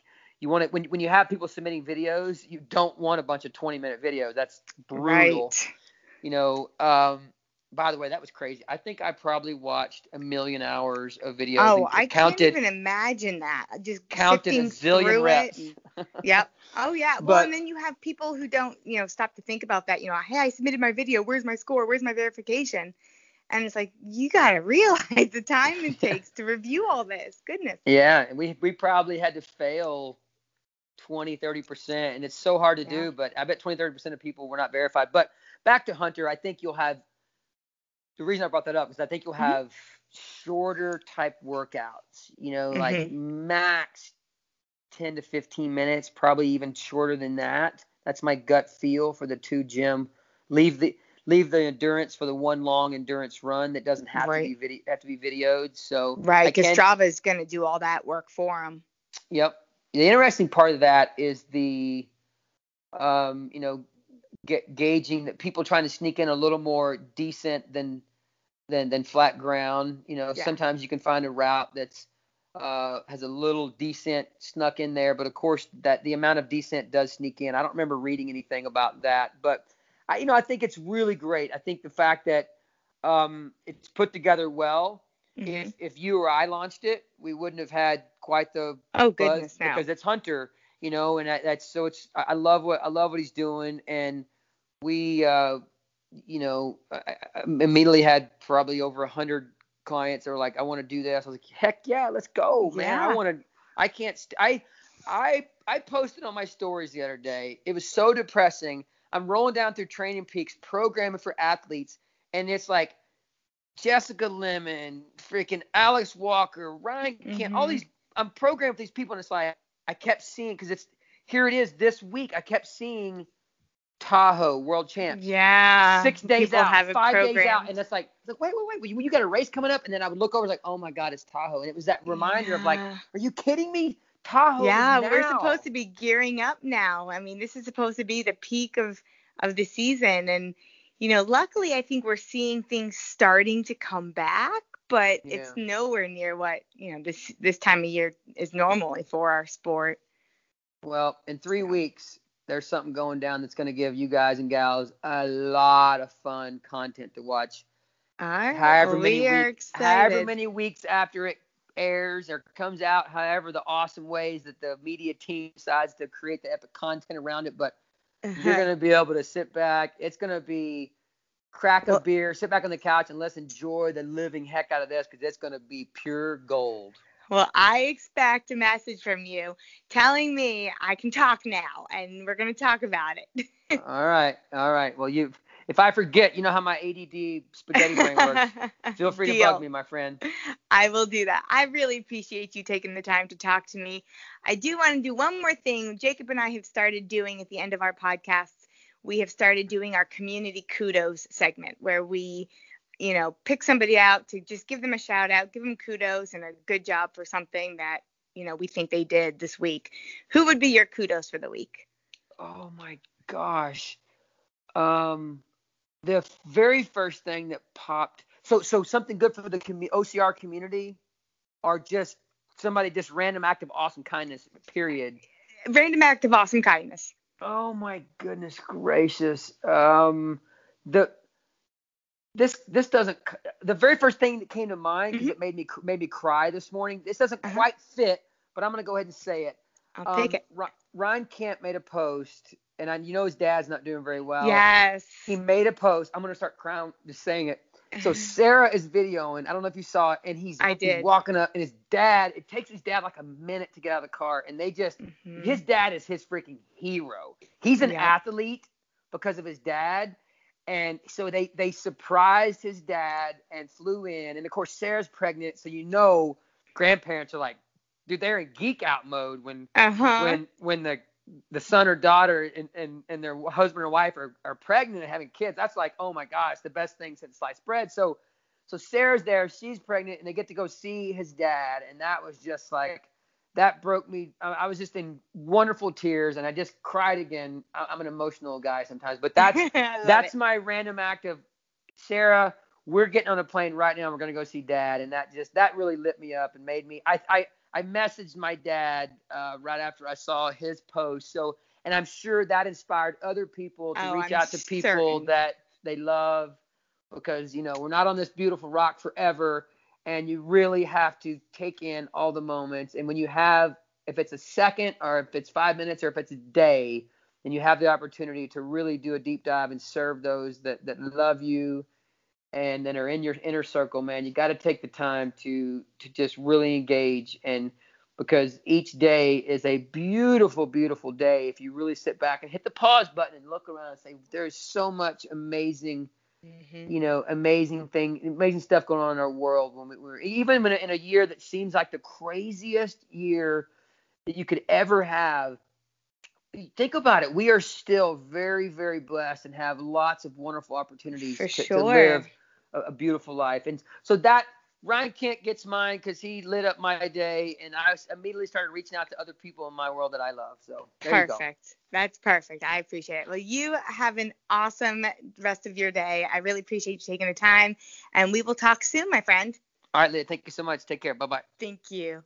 you want it when when you have people submitting videos, you don't want a bunch of 20 minute videos. That's brutal. Right. You know, um, by the way, that was crazy. I think I probably watched a million hours of videos. Oh, I counted can't even imagine that. Just counted a zillion reps. And- yep. Oh yeah. well, But- and then you have people who don't, you know, stop to think about that. You know, hey, I submitted my video. Where's my score? Where's my verification? And it's like you gotta realize the time it takes to review all this. Goodness. Yeah, and we we probably had to fail 20, 30%, and it's so hard to Yeah. do, but I bet 20, 30% of people were not verified. But back to Hunter, I think you'll have the reason I brought that up is I think you'll Mhm. have shorter type workouts, you know, like Mm-hmm. max 10 to 15 minutes, probably even shorter than that. That's my gut feel for the two gym. Leave the leave the endurance for the one long endurance run that doesn't have to be video have to be videoed. So Right. Because Strava is gonna do all that work for him. Yep. The interesting part of that is the, um, you know, ga- gauging that people trying to sneak in a little more decent than than than flat ground. You know, Yeah. sometimes you can find a route that's uh, has a little descent snuck in there, but of course that the amount of descent does sneak in. I don't remember reading anything about that, but I, you know, I think it's really great. I think the fact that um, it's put together well. Mhm. If if you or I launched it, we wouldn't have had quite the Oh buzz goodness, because it's Hunter, you know, and that, that's so it's I I love what I love what he's doing, and we, uh, you know, I, I immediately had probably over a hundred clients that were like, I want to do this. I was like, heck yeah, let's go, man. I want to. I can't. St- I I I posted on my stories the other day. It was so depressing. I'm rolling down through Training Peaks, programming for athletes, and it's like Jessica Lemon, freaking Alex Walker, Ryan Kent, all Mhm. these. I'm programmed with these people, and it's like I kept seeing because it's here it is this week. I kept seeing Tahoe World Champs. yeah. Six days People out, five days out, and it's like, it's like, wait, wait, wait, you, you got a race coming up, and then I would look over, like, oh my God, it's Tahoe, and it was that reminder of like, are you kidding me? Tahoe. yeah we're supposed to be gearing up now i mean this is supposed to be the peak of of the season and you know luckily i think we're seeing things starting to come back but it's nowhere near what you know this this time of year is normally for our sport. Well, in three weeks, there's something going down that's going to give you guys and gals a lot of fun content to watch. all right. However we many are weeks, excited. however many weeks after it airs or comes out, however the awesome ways that the media team decides to create the epic content around it, but you're uh-huh. going to be able to sit back. It's going to be crack a Well- beer, sit back on the couch, and let's enjoy the living heck out of this because it's going to be pure gold. Well, I expect a message from you telling me I can talk now, and we're going to talk about it. all right, all right. Well, you, if I forget, you know how my ADD spaghetti brain works. Feel free to Deal. bug me, my friend. I will do that. I really appreciate you taking the time to talk to me. I do want to do one more thing. Jacob and I have started doing at the end of our podcasts, we have started doing our community kudos segment where we, you know, pick somebody out to just give them a shout out, give them kudos and a good job for something that, you know, we think they did this week. Who would be your kudos for the week? Oh my gosh. Um, the very first thing that popped. So, so something good for the commu- OCR community, or just somebody just random act of awesome kindness. Period. Random act of awesome kindness. Oh my goodness gracious. Um, the this this doesn't the very first thing that came to mind because it made me made me cry this morning. This doesn't Uh-huh. quite fit, but I'm gonna go ahead and say it. I'll take Um, it. Ryan Kent made a post, and I, you know his dad's not doing very well. Yes. He made a post. I'm gonna start crying just saying it. So Sarah is videoing. I don't know if you saw it, and he's, he's walking up, and his dad. It takes his dad like a minute to get out of the car, and they just. Mhm. His dad is his freaking hero. He's an Yeah. athlete because of his dad. And so they they surprised his dad and flew in. And of course Sarah's pregnant, so you know grandparents are like, dude, they're in geek out mode when Uh-huh. when when the the son or daughter and, and, and their husband or wife are, are pregnant and having kids, that's like, oh my gosh, the best thing since sliced bread. So so Sarah's there, she's pregnant, and they get to go see his dad, and that was just like that broke me. I, was just in wonderful tears, and I just cried again. I'm an emotional guy sometimes, but that's that's it. my random act of Sarah. We're getting on a plane right now. We're gonna go see Dad, and that just that really lit me up and made me. I I I messaged my dad uh, right after I saw his post. So, and I'm sure that inspired other people to Oh, reach I'm out to people certain. that they love, because you know we're not on this beautiful rock forever, and you really have to take in all the moments. And when you have, if it's a second or if it's five minutes or if it's a day, then you have the opportunity to really do a deep dive and serve those that that love you and then are in your inner circle man you got to take the time to to just really engage and because each day is a beautiful beautiful day if you really sit back and hit the pause button and look around and say there's so much amazing Mhm. you know amazing thing amazing stuff going on in our world when we, we're even in a, in a year that seems like the craziest year that you could ever have think about it we are still very very blessed and have lots of wonderful opportunities For to, sure. to live a, a beautiful life and so that ryan kent gets mine because he lit up my day and I immediately started reaching out to other people in my world that i love so there you go Perfect. That's perfect. I appreciate it. Well, you have an awesome rest of your day. I really appreciate you taking the time, and we will talk soon, my friend. all right Leah, thank you so much take care bye bye Thank you.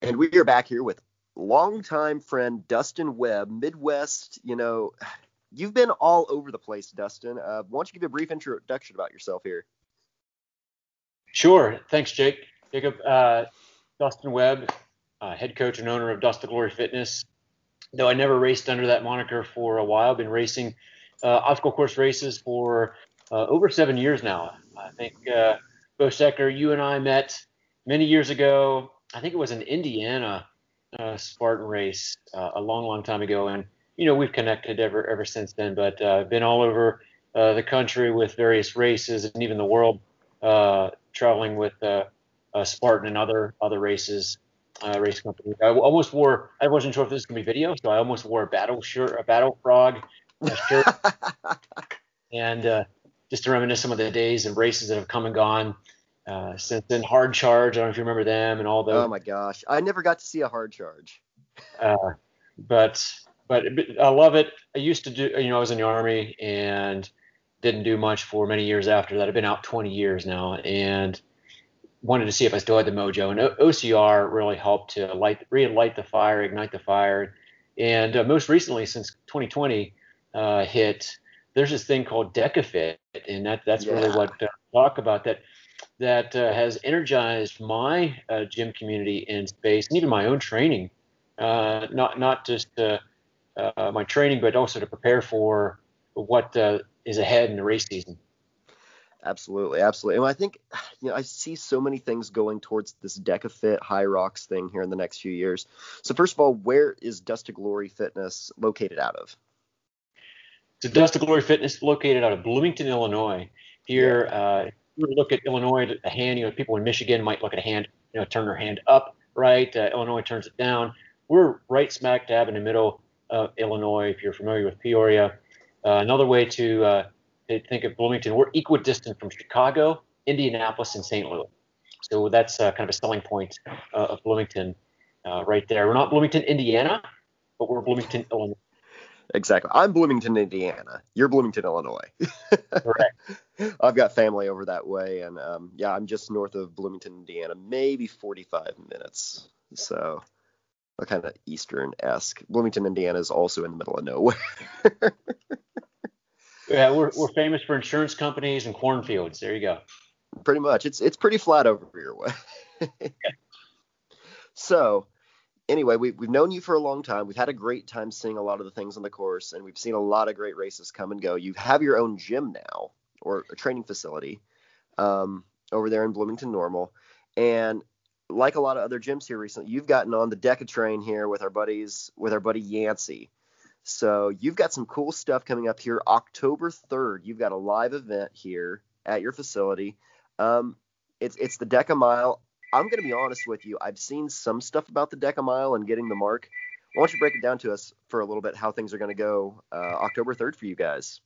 And we are back here with longtime friend Dustin Webb, Midwest. You know, you've been all over the place, Dustin. Uh, why don't you give a brief introduction about yourself here? Sure. Thanks, Jake. Jacob, uh, Dustin Webb, uh, head coach and owner of Dust to Glory Fitness. Though I never raced under that moniker for a while, been racing uh, obstacle course races for uh, over seven years now. I think uh, Bo Secker, you and I met many years ago. I think it was an Indiana Spartan race a long, long time ago, and you know we've connected ever ever since then. But uh, been all over uh, the country with various races and even the world, uh, traveling with uh, uh, Spartan and other other races, uh, race companies. I almost wore. I wasn't sure if this was gonna be video, so I almost wore a battle shirt, a battle frog shirt, and uh, just to reminisce some of the days and races that have come and gone uh, since then. Hard Charge. I don't know if you remember them and all those. oh my gosh, I never got to see a hard charge. Uh, but but I love it. I used to do. You know, I was in the army and didn't do much for many years after that. I've been out 20 years now and wanted to see if I still had the mojo. And O- OCR really helped to light, relight the fire, ignite the fire. And uh, most recently, since 2020 uh, hit, there's this thing called DekaFit, and that that's really what uh, talk about that that uh, has energized my uh, gym community and space and even my own training. Uh, not not just uh, my training, but also to prepare for what uh, is ahead in the race season. Absolutely, absolutely. And I think, you know, I see so many things going towards this DekaFit High Rocks thing here in the next few years. So first of all, where is Dust to Glory Fitness located out of? So Dust to Glory Fitness located out of Bloomington, Illinois. Here, uh, if you look at Illinois, a hand, you know, people in Michigan might look at a hand, you know, turn their hand up, right? Uh, Illinois turns it down. We're right smack dab in the middle of Illinois. If you're familiar with Peoria, uh, another way to, uh, to think of Bloomington, we're equidistant from Chicago, Indianapolis, and St. Louis. So that's uh, kind of a selling point uh, of Bloomington uh, right there. We're not Bloomington, Indiana, but we're Bloomington, Illinois. Exactly. I'm Bloomington, Indiana. You're Bloomington, Illinois. Correct. I've got family over that way, and um, yeah, I'm just north of Bloomington, Indiana, maybe 45 minutes. So, a kind of eastern esque. Bloomington, Indiana is also in the middle of nowhere. Yeah, we're, we're famous for insurance companies and cornfields. There you go. pretty much. It's it's pretty flat over your way. so, anyway, we, we've known you for a long time. We've had a great time seeing a lot of the things on the course, and we've seen a lot of great races come and go. You have your own gym now, or a training facility, um, over there in Bloomington Normal, and like a lot of other gyms here recently, you've gotten on the Deka train here with our buddies, with our buddy Yancy. So you've got some cool stuff coming up here. October 3rd, you've got a live event here at your facility. Um, it's it's the Deka Mile. I'm going to be honest with you. I've seen some stuff about the Deka Mile and getting the mark. Why don't you break it down to us for a little bit how things are going to go uh, October 3rd for you guys?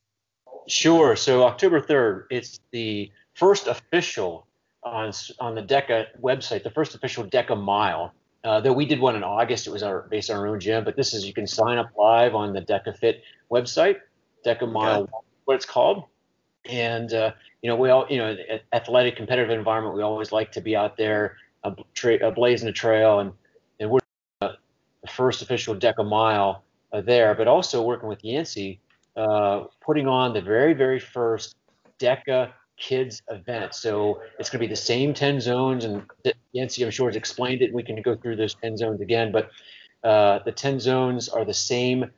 Sure. So October 3rd, it's the first official on on the DEKA website, the first official DEKA Mile. Uh, though we did one in August, it was our based on our own gym. But this is you can sign up live on the DEKA Fit website, DEKA Mile, okay. what it's called. And uh, you know, we all, you know, athletic competitive environment, we always like to be out there, uh, tra- blazing a trail, and and we're uh, the first official DEKA Mile uh, there, but also working with Yancy, uh, putting on the very very first DEKA kids event. So it's going to be the same 10 zones, and Yancy, I'm sure, has explained it. We can go through those 10 zones again, but uh, the 10 zones are the same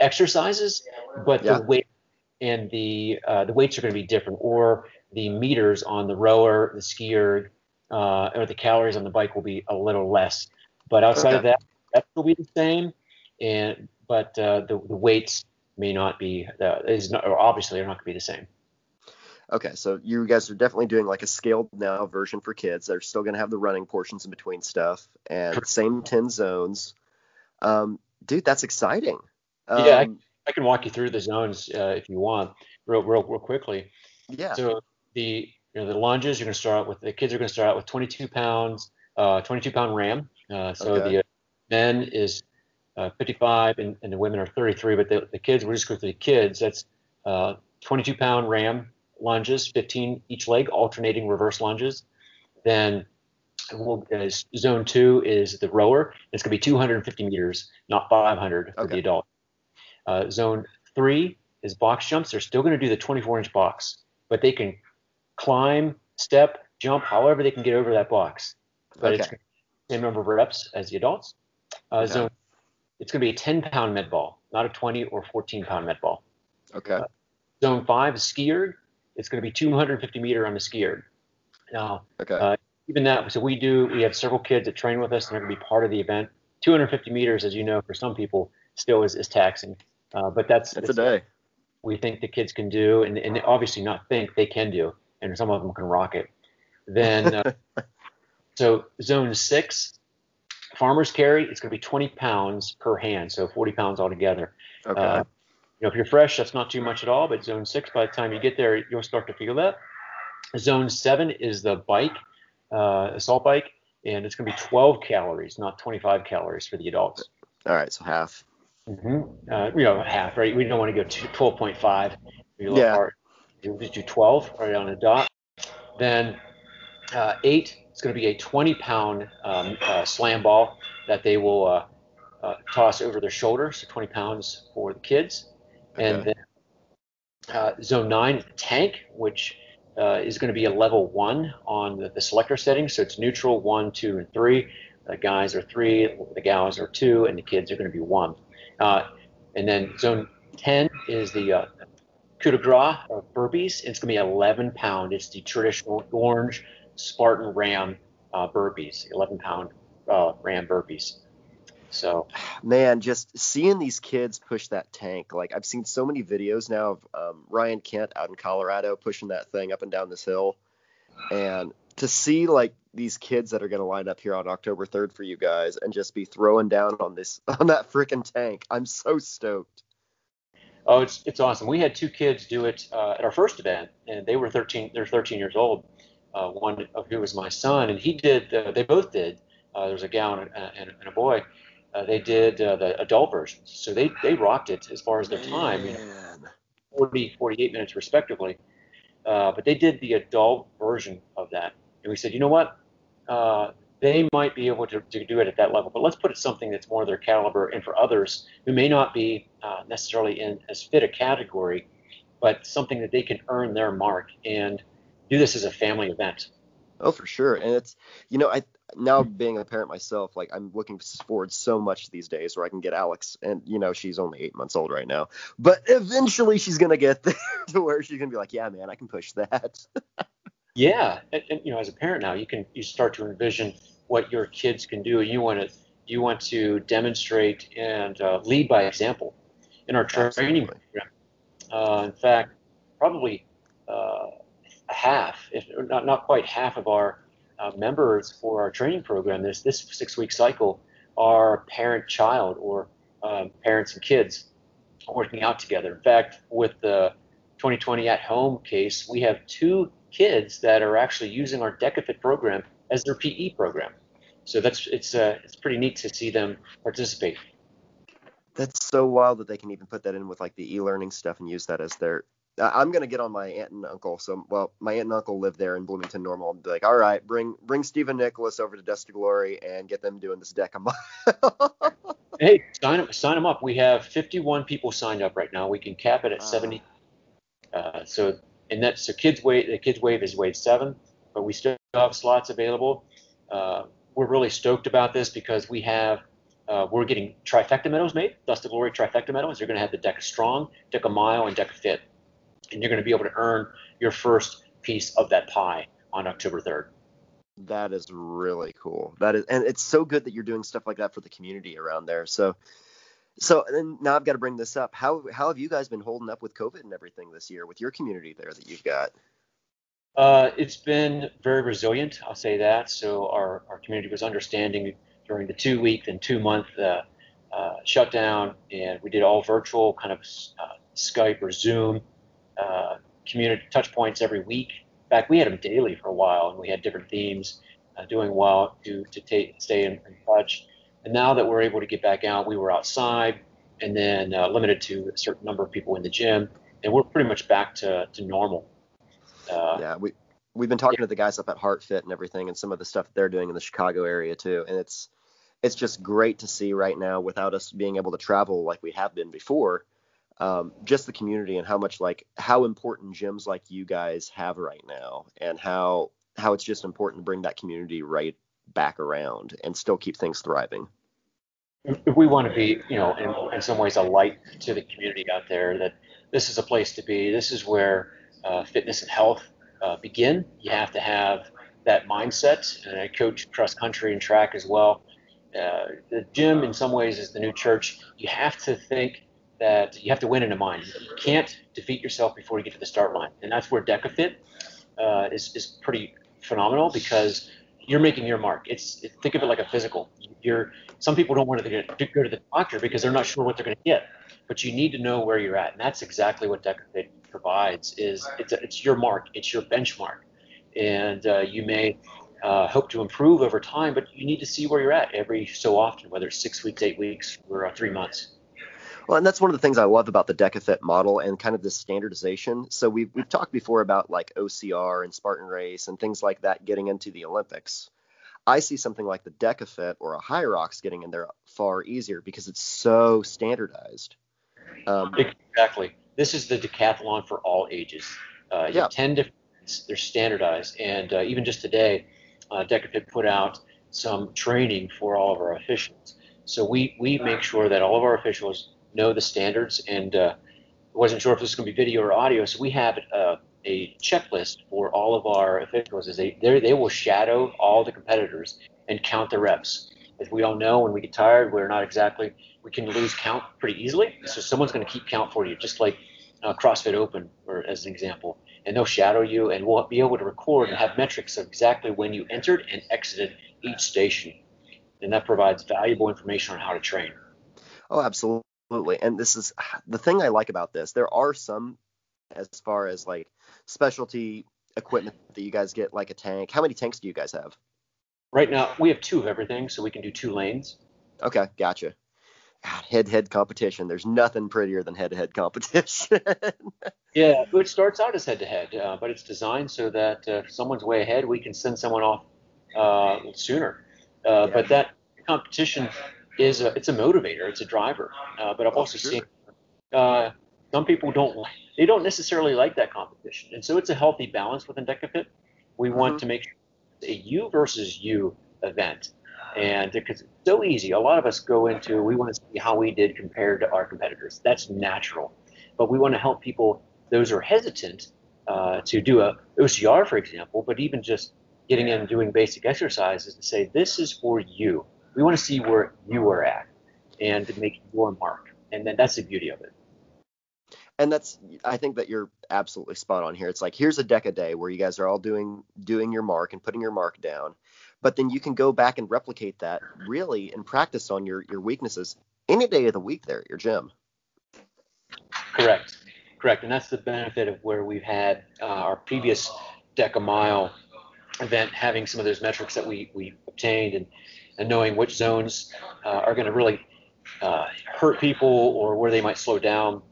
exercises, but yeah. the weight and the uh, the weights are going to be different, or the meters on the rower, the skier, uh, or the calories on the bike will be a little less. But outside okay. of that, that will be the same, and but uh, the the weights may not be uh, is not, or obviously are not going to be the same. Okay, so you guys are definitely doing like a scaled now version for kids. They're still going to have the running portions in between stuff and same 10 zones. Um, dude, that's exciting. Um, yeah, I, um, I, can walk you through the zones uh, if you want, real, real, real quickly. Yeah. So the you know the lunges, you're going to start out with the kids are going to start out with 22 pounds, uh, 22 pound ram. Uh, so okay. the uh, men is uh, 55 and, and, the women are 33, but the, the kids, we're just going to the kids. That's uh, 22 pound ram lunges, 15 each leg, alternating reverse lunges. Then we'll, uh, zone two is the rower. It's going to be 250 meters, not 500 for okay. the adult. Uh, zone three is box jumps. They're still going to do the 24 inch box, but they can climb, step, jump, however they can get over that box. But okay. it's the same number of reps as the adults. Uh, okay. Zone, it's going to be a 10 pound med ball, not a 20 or 14 pound med ball. Okay. Uh, zone five is ski it's going to be 250 meter on the ski erg. Now, okay. Uh, even that, so we do, we have several kids that train with us and they're going to be part of the event. 250 meters, as you know, for some people still is, is taxing. Uh, but that's, that's a day. We think the kids can do, and, and obviously not think they can do, and some of them can rock it. Then, uh, so zone six, farmer's carry, it's going to be 20 pounds per hand, so 40 pounds altogether. Okay. You know, if you're fresh, that's not too much at all. But zone six, by the time you get there, you'll start to feel that. Zone seven is the bike, uh, assault bike, and it's going to be 12 calories, not 25 calories for the adults. All right, so half. Mm-hmm. Uh, you know, half, right? We don't want to go to 12.5. Yeah. Hard. You just do 12 right on the dot. Then uh, eight, it's going to be a 20 pound um, uh, slam ball that they will uh, uh, toss over their shoulder, so 20 pounds for the kids. And then uh, zone nine is the tank, which uh, is going to be a level one on the, the, selector settings. So it's neutral, one, two, and three. The guys are three, the gals are two, and the kids are going to be one. Uh, and then zone 10 is the uh, coup de grace of burpees. It's going to be 11 pound. It's the traditional orange Spartan Ram uh, burpees, 11 pound uh, Ram burpees. So, man, just seeing these kids push that tank, like I've seen so many videos now of um, Ryan Kent out in Colorado pushing that thing up and down this hill, and to see like these kids that are going to line up here on October 3rd for you guys and just be throwing down on this on that freaking tank, I'm so stoked. Oh, it's it's awesome. We had two kids do it uh, at our first event, and they were 13. They're 13 years old. Uh, one of who was my son, and he did. Uh, they both did. Uh, there was a gal and a, and a boy uh, they did uh, the adult versions. So they, they rocked it as far as their time, you know, 40, 48 minutes respectively. Uh, but they did the adult version of that. And we said, you know what? Uh, they might be able to, to do it at that level, but let's put it something that's more of their caliber. And for others who may not be uh, necessarily in as fit a category, but something that they can earn their mark and do this as a family event. Oh, for sure. And it's, you know, I, now being a parent myself, like I'm looking forward so much these days where I can get Alex, and you know she's only eight months old right now, but eventually she's gonna get there to where she's gonna be like, yeah, man, I can push that. yeah, and, and, you know, as a parent now, you can you start to envision what your kids can do. You want to you want to demonstrate and uh, lead by example in our training program. Uh, in fact, probably uh, half, if not not quite half of our uh, members for our training program this this six week cycle are parent child or um, parents and kids working out together. In fact, with the 2020 at home case, we have two kids that are actually using our DekaFit program as their PE program. So that's it's uh, it's pretty neat to see them participate. That's so wild that they can even put that in with like the e-learning stuff and use that as their I'm gonna get on my aunt and uncle. So, well, my aunt and uncle live there in Bloomington Normal, and be like, all right, bring bring Stephen Nicholas over to Dust Glory and get them doing this DEKA mile. hey, sign them sign them up. We have 51 people signed up right now. We can cap it at uh, 70. Uh, so, and that's so kids wave the kids wave is wave seven, but we still have slots available. Uh, we're really stoked about this because we have uh, we're getting trifecta medals made, Dust to Glory trifecta medals. You're going to have the deck Deka Strong, Deka Mile, and Deka Fit and you're going to be able to earn your first piece of that pie on October 3rd. That is really cool. That is, and it's so good that you're doing stuff like that for the community around there. So, so and now I've got to bring this up. How how have you guys been holding up with COVID and everything this year with your community there that you've got? Uh, it's been very resilient. I'll say that. So our our community was understanding during the two week and two month uh, uh, shutdown, and we did all virtual kind of uh, Skype or Zoom uh, community touch points every week. In fact, we had them daily for a while, and we had different themes, uh, doing well to to take, stay in, in, touch. And now that we're able to get back out, we were outside, and then uh, limited to a certain number of people in the gym, and we're pretty much back to to normal. Uh, yeah, we we've been talking yeah. to the guys up at HeartFit and everything, and some of the stuff that they're doing in the Chicago area too, and it's it's just great to see right now without us being able to travel like we have been before um, just the community and how much like how important gyms like you guys have right now and how how it's just important to bring that community right back around and still keep things thriving. We want to be you know in, in some ways a light to the community out there that this is a place to be this is where uh, fitness and health uh, begin you have to have that mindset and i coach cross country and track as well. Uh, the gym in some ways is the new church. You have to think that you have to win in a mind. You can't defeat yourself before you get to the start line, and that's where DekaFit uh, is is pretty phenomenal because you're making your mark. It's think of it like a physical. You're some people don't want to go to the doctor because they're not sure what they're going to get, but you need to know where you're at, and that's exactly what DekaFit provides. Is it's a, it's your mark, it's your benchmark, and uh, you may. Uh, hope to improve over time, but you need to see where you're at every so often, whether it's six weeks, eight weeks, or uh, three months. Well, and that's one of the things I love about the DekaFit model and kind of this standardization. So we've we've talked before about like OCR and Spartan Race and things like that getting into the Olympics. I see something like the DekaFit or a Hyrox getting in there far easier because it's so standardized. Um, exactly. This is the decathlon for all ages. Uh, yeah. 10 different, they're standardized. And uh, even just today, uh, DekaFit put out some training for all of our officials. So we, we make sure that all of our officials know the standards and uh, wasn't sure if this was going to be video or audio. So we have uh, a checklist for all of our officials. Is they they will shadow all the competitors and count the reps. As we all know, when we get tired, we're not exactly we can lose count pretty easily. So someone's going to keep count for you, just like uh, CrossFit Open, or as an example. And they'll shadow you, and we'll be able to record and have metrics of exactly when you entered and exited each station. And that provides valuable information on how to train. Oh, absolutely. Absolutely. And this is the thing I like about this. There are some as far as like specialty equipment that you guys get, like a tank. How many tanks do you guys have? Right now, we have two of everything, so we can do two lanes. Okay, gotcha. head-to-head competition. There's nothing prettier than head-to-head competition. yeah, it starts out as head-to-head, uh, but it's designed so that uh, if someone's way ahead, we can send someone off uh, sooner. Uh, yeah. But that competition is a, it's a motivator, it's a driver. Uh, but I've oh, also sure. seen uh, some people don't they don't necessarily like that competition, and so it's a healthy balance within DekaFit. We want mm-hmm. to make sure a you versus you event. And because it's so easy, a lot of us go into we want to see how we did compared to our competitors. That's natural, but we want to help people those are hesitant uh, to do a OCR, for example, but even just getting in and doing basic exercises to say this is for you. We want to see where you are at and to make your mark. And then that's the beauty of it. And that's I think that you're absolutely spot on here. It's like here's a DEKA day where you guys are all doing doing your mark and putting your mark down. But then you can go back and replicate that really and practice on your your weaknesses any day of the week there at your gym. Correct. Correct. And that's the benefit of where we've had uh, our previous Deka Mile event having some of those metrics that we, we obtained and, and knowing which zones uh, are going to really uh, hurt people or where they might slow down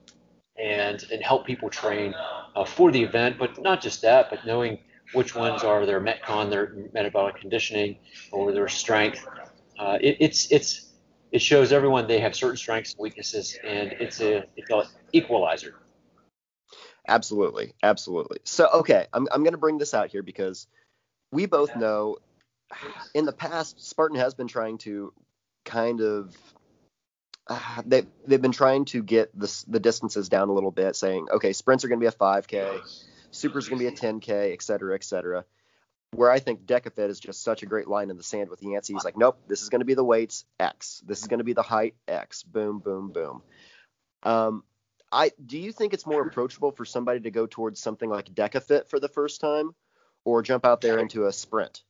and, and help people train uh, for the event. But not just that, but knowing which ones are their metcon, their metabolic conditioning, or their strength. Uh, it, it's it's it shows everyone they have certain strengths and weaknesses, and it's a it's an equalizer. Absolutely, absolutely. So okay, I'm I'm going to bring this out here because we both know in the past Spartan has been trying to kind of uh, they they've been trying to get the the distances down a little bit, saying okay, sprints are going to be a 5K, supers are going to be a 10K, et cetera, et cetera. Where I think DekaFit is just such a great line in the sand with Yancy. He's like, nope, this is going to be the weights X. This is going to be the height X. Boom, boom, boom. Um, I do you think it's more approachable for somebody to go towards something like DekaFit for the first time, or jump out there into a sprint?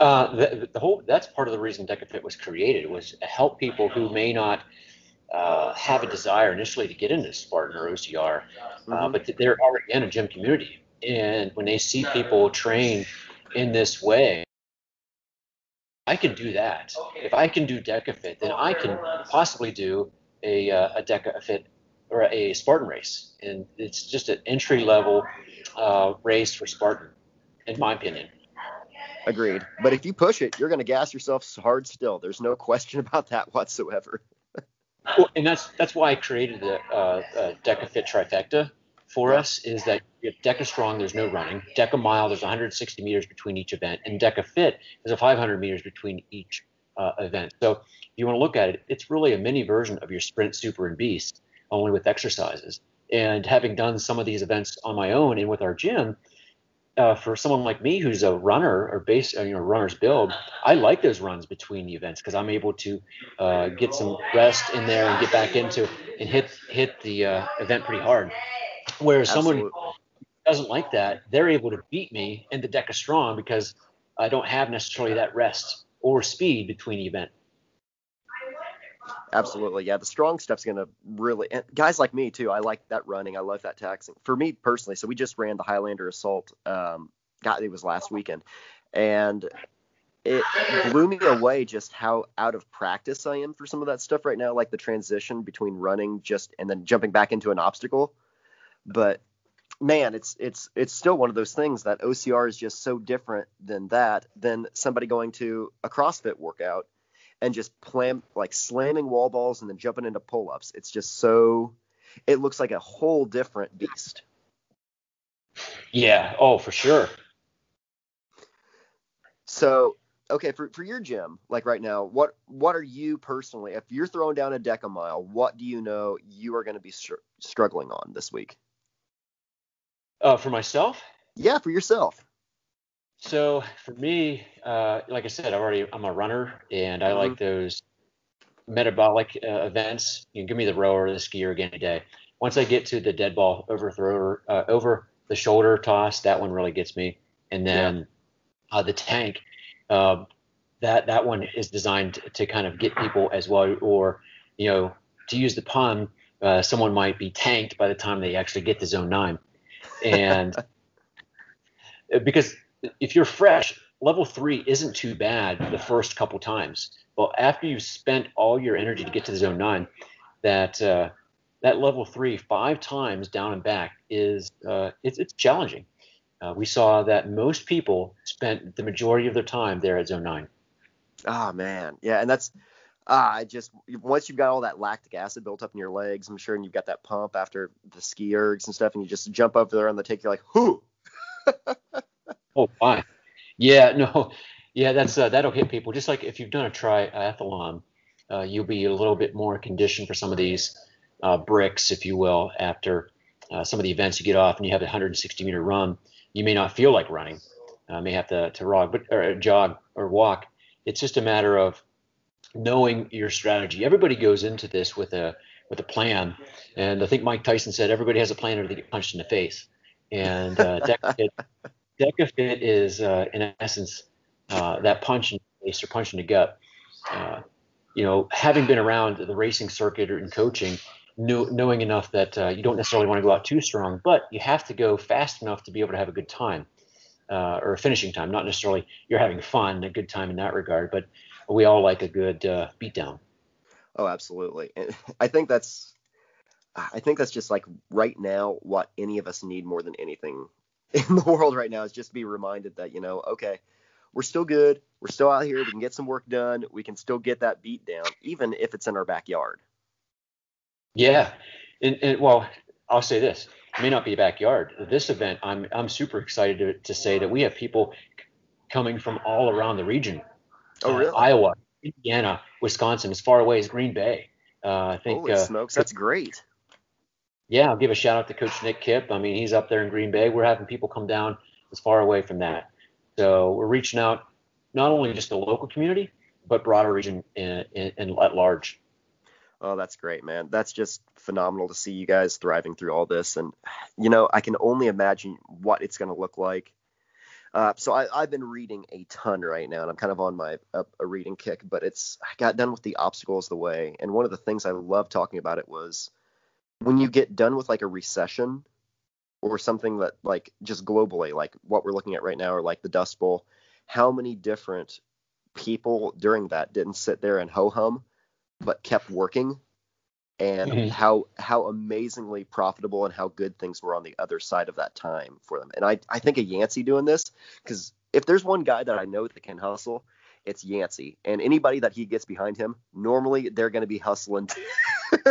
Uh, the, the, whole that's part of the reason DekaFit was created was to help people who may not uh, have a desire initially to get into Spartan or OCR, uh, mm-hmm. but they're already in a gym community, and when they see people train in this way, I can do that. If I can do DekaFit, then I can possibly do a, uh, a DekaFit or a Spartan race, and it's just an entry level uh, race for Spartan, in my opinion. Agreed. But if you push it, you're going to gas yourself hard still. There's no question about that whatsoever. well, and that's that's why I created the uh, uh, DekaFit trifecta for us. Is that DEKA Strong, there's no running. DEKA Mile, there's 160 meters between each event, and Deka Fit is a 500 meters between each uh, event. So if you want to look at it, it's really a mini version of your Sprint, Super, and Beast, only with exercises. And having done some of these events on my own and with our gym, uh, for someone like me who's a runner or base, uh, you know, runner's build, I like those runs between the events because I'm able to uh, get some rest in there and get back into and hit hit the uh, event pretty hard. Whereas Absolutely. someone doesn't like that, they're able to beat me in the DEKA Strong because I don't have necessarily that rest or speed between the event. Absolutely, yeah. The strong stuff's gonna really guys like me too. I like that running. I love that taxing. For me personally, so we just ran the Highlander Assault. Um, God, it was last weekend, and it blew me away just how out of practice I am for some of that stuff right now, like the transition between running just and then jumping back into an obstacle. But man, it's it's it's still one of those things that OCR is just so different than that than somebody going to a CrossFit workout and just plan like slamming wall balls and then jumping into pull ups. It's just so it looks like a whole different beast. Yeah. Oh, for sure. So okay, for, for your gym, like right now, what what are you personally, if you're throwing down a DEKA Mile, what do you know you are going to be str- struggling on this week? Uh, for myself? Yeah, for yourself. So for me, uh, like I said, i already I'm a runner, and I mm-hmm. like those metabolic uh, events. You can give me the rower, the skier again today. Once I get to the dead ball overthrow, uh, over the shoulder toss, that one really gets me. And then yeah. uh, the tank, uh, that that one is designed to kind of get people as well, or you know, to use the pun, uh, someone might be tanked by the time they actually get to zone nine, and because if you're fresh, level three isn't too bad the first couple times. But after you've spent all your energy to get to the zone nine, that uh, that level three five times down and back is uh, it's, it's challenging. Uh, we saw that most people spent the majority of their time there at zone nine. Oh man, yeah, and that's ah, I just once you've got all that lactic acid built up in your legs, I'm sure, and you've got that pump after the ski ergs and stuff, and you just jump over there on the take, you're like, whoo. Oh, fine. Yeah, no, Yeah, that's uh, that'll hit people. Just like if you've done a triathlon, uh, you'll be a little bit more conditioned for some of these uh, bricks, if you will, after uh, some of the events you get off and you have a 160 meter run. You may not feel like running, uh, may have to to rog, but or jog or walk. It's just a matter of knowing your strategy. Everybody goes into this with a with a plan, and I think Mike Tyson said everybody has a plan or they get punched in the face. And uh, DekaFit, is uh, in essence uh, that punch in the face or punch in the gut. Uh, you know, having been around the racing circuit and coaching, know, knowing enough that uh, you don't necessarily want to go out too strong, but you have to go fast enough to be able to have a good time uh, or a finishing time. Not necessarily you're having fun, a good time in that regard, but we all like a good uh, beatdown. Oh, absolutely. I think that's I think that's just like right now what any of us need more than anything in the world right now is just to be reminded that you know okay we're still good. We're still out here. We can get some work done. We can still get that beat down, even if it's in our backyard. Yeah, and, and well, I'll say this: it may not be a backyard. This event, I'm I'm super excited to, to say that we have people coming from all around the region. Oh, really? Uh, Iowa, Indiana, Wisconsin, as far away as Green Bay. Uh, I think. Holy uh, smokes, that's great. Yeah, I'll give a shout out to Coach Nick Kipp. I mean, he's up there in Green Bay. We're having people come down as far away from that. So we're reaching out not only just the local community, but broader region and, at large. Oh, that's great, man. That's just phenomenal to see you guys thriving through all this. And, you know, I can only imagine what it's going to look like. Uh, so I, have been reading a ton right now, and I'm kind of on my a, a reading kick. But it's I got done with the obstacles the way, and one of the things I love talking about it was when you get done with like a recession or something that like just globally, like what we're looking at right now, or like the Dust Bowl, how many different people during that didn't sit there and ho hum, but kept working, and mm-hmm. how how amazingly profitable and how good things were on the other side of that time for them. And I I think of Yancy doing this because if there's one guy that I know that can hustle, it's Yancy. And anybody that he gets behind him, normally they're going to be hustling.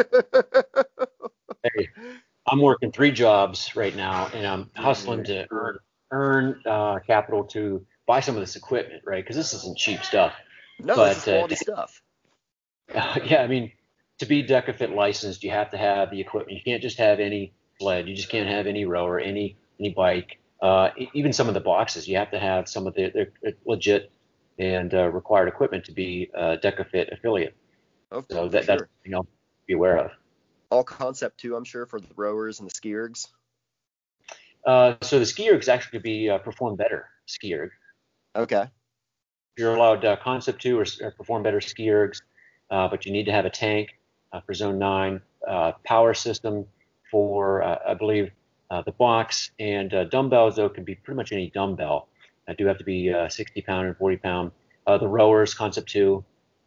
I'm working three jobs right now, and I'm hustling to earn earn uh, capital to buy some of this equipment, right? Because this isn't cheap stuff. No, but, this is quality uh, stuff. Uh, yeah, I mean, to be DekaFit licensed, you have to have the equipment. You can't just have any sled. You just can't have any rower, any any bike. Uh, even some of the boxes, you have to have some of the legit and uh, required equipment to be a DekaFit affiliate. Oh, so that, sure. that's you know be aware of all Concept2, I'm sure, for the rowers and the ski ergs. Uh, so the ski ergs actually could be uh, perform better ski erg. Okay. You're allowed uh, concept two or, or, perform better ski ergs, uh, but you need to have a tank uh, for zone nine, uh, power system for I believe the box, and dumbbells though can be pretty much any dumbbell. I do have to be 60 pound and 40 pound. the rowers concept two,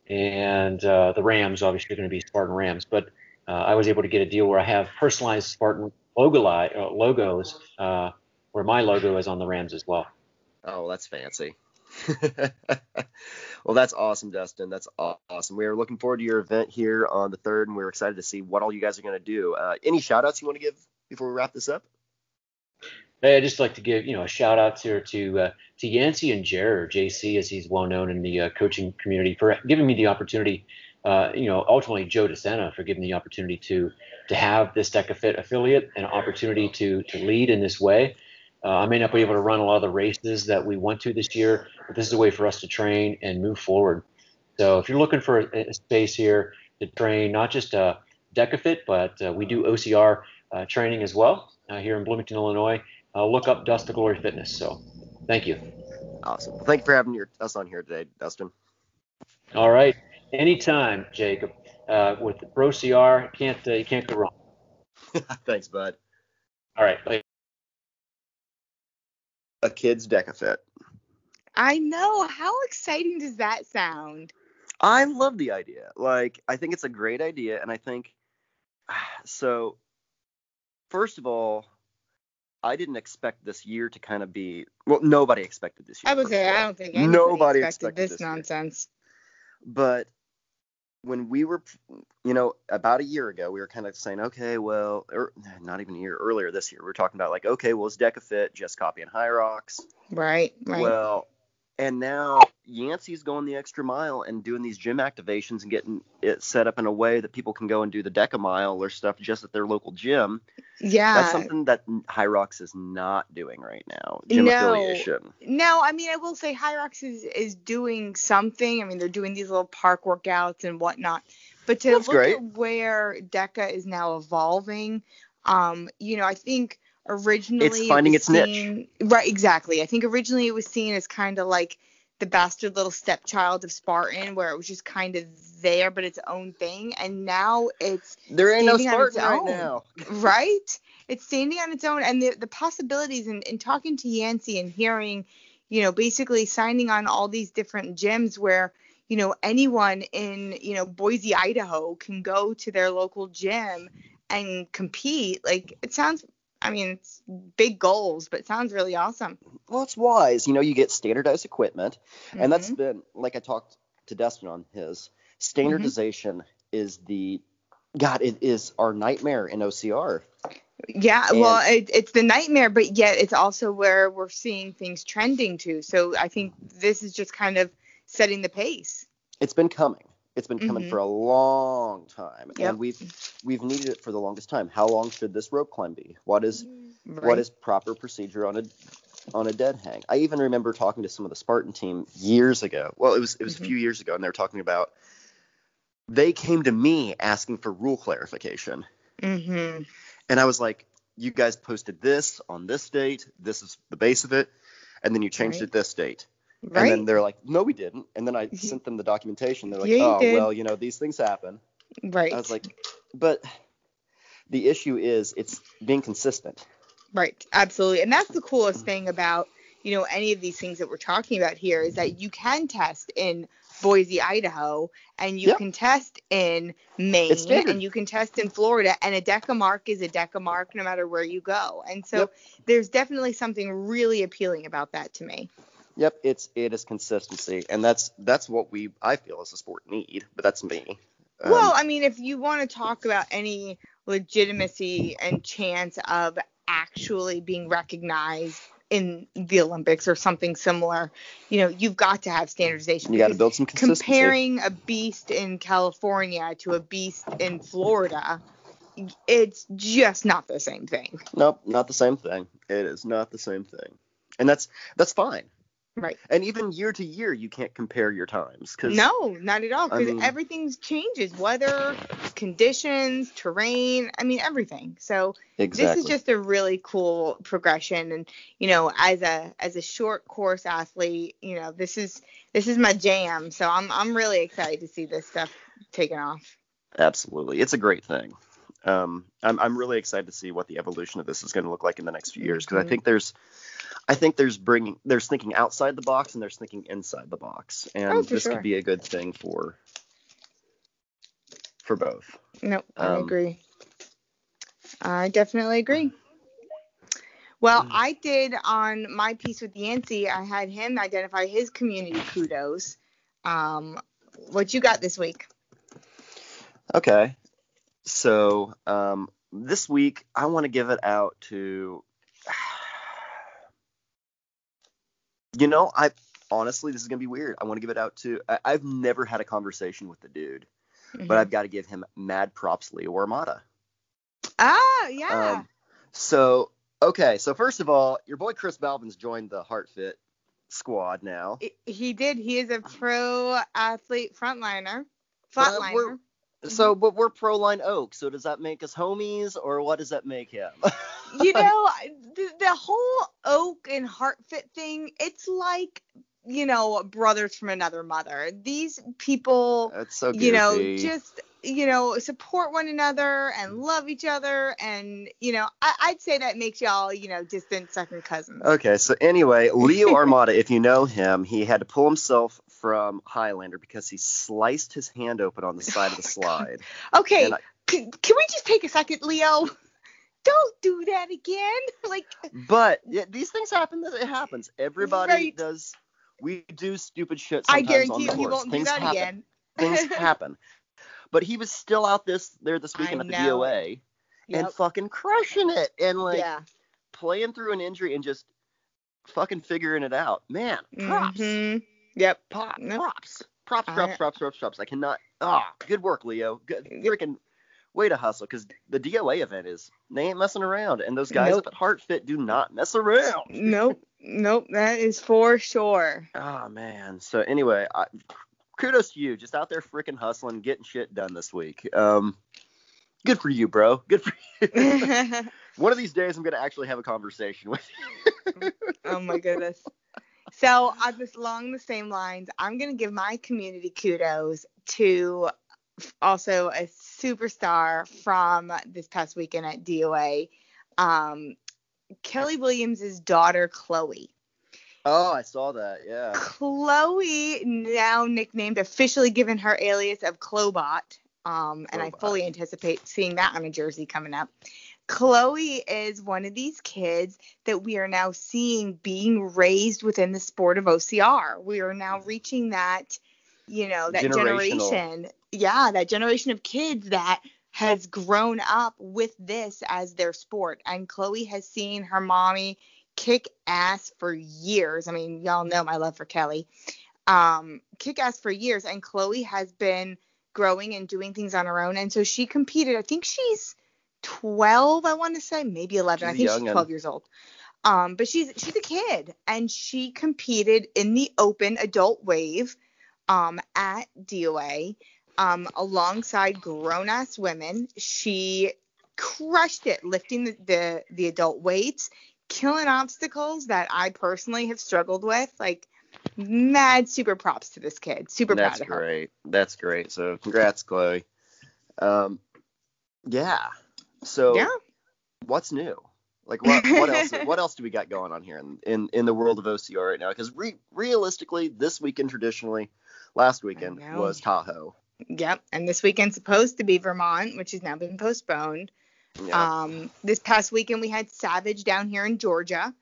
and the rams obviously are going to be Spartan rams, but uh, I was able to get a deal where I have personalized Spartan logo uh, logos uh, where my logo is on the Rams as well. Oh, that's fancy. well, that's awesome, Dustin. That's awesome. We are looking forward to your event here on the third, and we're excited to see what all you guys are going to do. Uh, any shout outs you want to give before we wrap this up? Hey, I'd just like to give you know a shout out here to uh, to Yancy and Jared, JC, as he's well known in the uh, coaching community, for giving me the opportunity uh, you know, ultimately Joe DeSena for giving the opportunity to to have this DekaFit affiliate and an opportunity to to lead in this way. Uh, I may not be able to run a lot of the races that we want to this year, but this is a way for us to train and move forward. So if you're looking for a, a space here to train, not just uh, DekaFit, but uh, we do OCR uh, training as well uh, here in Bloomington, Illinois. Uh, look up Dust to Glory Fitness. So thank you. Awesome. Well, thank you for having your, us on here today, Dustin. All right anytime, Jacob. Uh, with Bro CR, can't uh, you can't go wrong. Thanks, bud. All right. Bye. A kid's DekaFit. I know. How exciting does that sound? I love the idea. Like, I think it's a great idea, and I think so. First of all, I didn't expect this year to kind of be well. Nobody expected this year. I would say I don't think nobody expected, expected this, this nonsense. But when we were, you know, about a year ago, we were kind of saying, okay, well, or not even a year earlier this year, we were talking about like, okay, well, it's DekaFit just copying Hyrox? Right, right. Well, and now Yancy's going the extra mile and doing these gym activations and getting it set up in a way that people can go and do the DEKA mile or stuff just at their local gym. Yeah. That's something that Hyrox is not doing right now. Gym No. affiliation. No, I mean I will say Hyrox is is doing something. I mean they're doing these little park workouts and whatnot. But to That's look great. at where DEKA is now evolving, um, you know, I think originally It's finding was its niche. Right, exactly. I think originally it was seen as kind of like the bastard little stepchild of Spartan, where it was just kind of there but its own thing, and now it's There ain't no Spartan right own. now. right? It's standing on its own, and the the possibilities in, in talking to Yancy and hearing, you know, basically signing on all these different gyms where you know anyone in you know Boise, Idaho can go to their local gym and compete. Like it sounds, I mean, it's big goals, but it sounds really awesome. Well, it's wise. You know, you get standardized equipment, and that's mm-hmm. been like I talked to Dustin on his mm-hmm. standardization is the God. It is our nightmare in OCR. Yeah, well, it, it's the nightmare, but yet it's also where we're seeing things trending to. So I think mm-hmm. this is just kind of setting the pace. It's been coming. It's been coming Mhm. for a long time, Yep. and we've we've needed it for the longest time. How long should this rope climb be? What is what Right. is proper procedure on a on a dead hang? I even remember talking to some of the Spartan team years ago. Well, it was it was Mhm. a few years ago, and they were talking about. They came to me asking for rule clarification. Mm-hmm. And I was like, you guys posted this on this date. This is the base of it. And then you changed Right. it this date. Right. And then they're like, no, we didn't. And then I sent them the documentation. They're like, Yeah, oh, did. well, you know, these things happen. right. I was like, but the issue is it's being consistent. Right, absolutely. And that's the coolest mm-hmm. thing about, you know, any of these things that we're talking about here is that you can test in Boise, Idaho, and you Yep. can test in Maine, and you can test in Florida, and a dekamark is a dekamark no matter where you go. And so Yep. there's definitely something really appealing about that to me. Yep, it's it is consistency, and that's that's what we I feel as a sport need. But that's me. Um, well, I mean, if you want to talk about any legitimacy and chance of actually being recognized in the Olympics or something similar, you know, you've got to have standardization. you got to build some consistency. comparing a beast in California to a beast in Florida, it's just not the same thing. Nope, not the same thing. It is not the same thing, and that's that's fine. Right. And even year to year, you can't compare your times because No, not at all. I Because mean- everything changes weather, conditions, terrain. I mean, everything. So exactly. this is just a really cool progression and you know as a as a short course athlete you know this is this is my jam so i'm i'm really excited to see this stuff taken off absolutely it's a great thing. Um, I'm I'm really excited to see what the evolution of this is going to look like in the next few years because Mhm. I think there's I think there's bringing there's thinking outside the box and there's thinking inside the box, and Oh, this sure. could be a good thing for for both. no i Um, agree i definitely agree well Mm. i did on my piece with yancy i had him identify his community kudos um what you got this week Okay. So um, this week, I want to give it out to. You know, I honestly, this is gonna be weird. I want to give it out to. I, I've never had a conversation with the dude, Mm-hmm. but I've got to give him mad props, Leo Armada. ah yeah Um, so okay, so first of all, your boy Chris Balvin's joined the HeartFit squad now. He- did. He is a pro athlete frontliner. We're- Flatliner. So, mm-hmm. but we're pro line Oak. So does that make us homies, or what does that make him? you know, the, the whole Oak and Heartfit thing, it's like, you know, brothers from another mother. These people, That's so you know, just, you know, support one another and mm. love each other. And, you know, I, I'd say that makes y'all, you know, distant second cousins. Okay, so anyway, Leo Armada, if you know him, he had to pull himself from Highlander because he sliced his hand open on the side of the slide. Okay. I- can, can we just take a second, Leo? Don't do that again. Like, But yeah, these things happen. It happens. Everybody Right. does. We do stupid shit I guarantee you he won't do things that happen. again. Things happen. But he was still out this there this weekend I at the know DOA and fucking crushing it and like yeah. playing through an injury and just fucking figuring it out. Man, props. Mhm. Yep. Pop, Nope. props. Props, I- props, props, props, props. I cannot. Ah, good work, Leo. Good, freaking way to hustle because the DOA event is they ain't messing around, and those guys Nope. up at HeartFit do not mess around. Nope. Nope. That is for sure. Oh man. So anyway, I, kudos to you, just out there freaking hustling, getting shit done this week. Um, good for you, bro. Good for you. One of these days, I'm gonna actually have a conversation with you. oh my goodness. So on this along the same lines, I'm gonna give my community kudos to also a superstar from this past weekend at DOA, um, Kelly Williams' daughter Chloe. Oh, I saw that. Yeah. Chloe, now nicknamed, officially given her alias of Clobot, um, and I fully anticipate seeing that on a jersey coming up. Chloe is one of these kids that we are now seeing being raised within the sport of OCR. We are now reaching that, you know, that generation. Yeah, that generation of kids that has grown up with this as their sport. And Chloe has seen her mommy kick ass for years. I mean, y'all know my love for Kelly. Um, kick ass for years. And Chloe has been growing and doing things on her own. And so she competed. I think she's 12, I want to say, maybe 11. I think she's and- 12 years old. Um, but she's she's a kid and she competed in the open adult wave um, at DOA um, alongside grown ass women. She crushed it lifting the, the the adult weights, killing obstacles that I personally have struggled with. Like mad super props to this kid. Super That's proud of her. great. That's great. So congrats, Chloe. Um, yeah. So Yeah. what's new? Like what what else what else do we got going on here in in, in the world of OCR right now? Because re- realistically, this weekend traditionally, last weekend was Tahoe. Yep. And this weekend's supposed to be Vermont, which has now been postponed. Yeah. Um, this past weekend we had Savage down here in Georgia.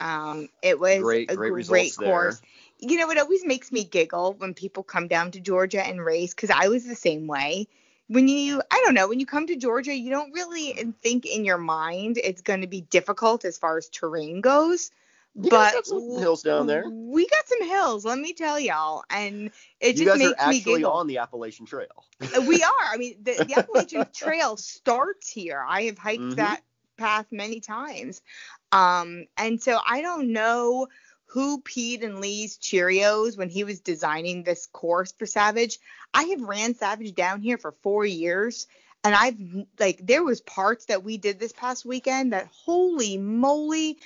Um, it was Great- a great great results there. course. You know, it always makes me giggle when people come down to Georgia and race because I was the same way. When you, I don't know, when you come to Georgia, you don't really think in your mind it's going to be difficult as far as terrain goes. You but got some hills down there. We got some hills, let me tell y'all, and it you just guys are makes me actually giggle. on the Appalachian Trail. we are. I mean, the, the Appalachian Trail starts here. I have hiked Mhm. that path many times. Um, and so I don't know who peed in Lee's Cheerios when he was designing this course for Savage. I have ran Savage down here for four years. And I've like there was parts that we did this past weekend that holy moly,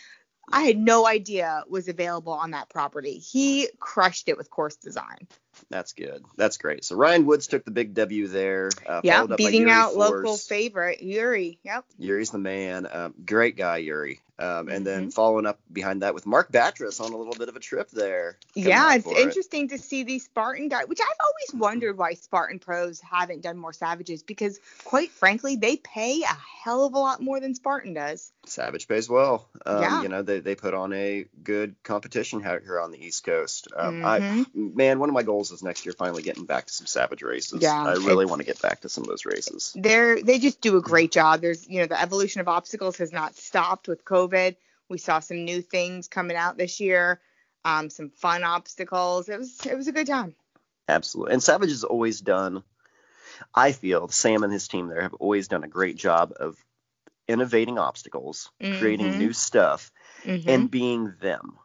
I had no idea was available on that property. He crushed it with course design. That's good. That's great. So Ryan Woods took the big W there. Uh, Yeah, followed up by beating out local favorite Yuri. Yep. Yuri's the man. Um, great guy, Yuri. Um, and Mm-hmm. then following up behind that with Mark Batres on a little bit of a trip there. Yeah, it's for it. interesting to see these Spartan guys, which I've always wondered why Spartan pros haven't done more Savages because, quite frankly, they pay a hell of a lot more than Spartan does. Savage pays well. Um, Yeah. You know, they, they put on a good competition out here on the East Coast. Um, I, Mhm. man, one of my goals is next year finally getting back to some Savage races. Yeah, I really want to get back to some of those races. They're they just do a great job. There's you know the evolution of obstacles has not stopped with COVID. We saw some new things coming out this year, um, some fun obstacles. It was it was a good time. Absolutely. And Savage has always done, I feel, Sam and his team there have always done a great job of innovating obstacles, creating Mhm. new stuff, Mhm. and being them.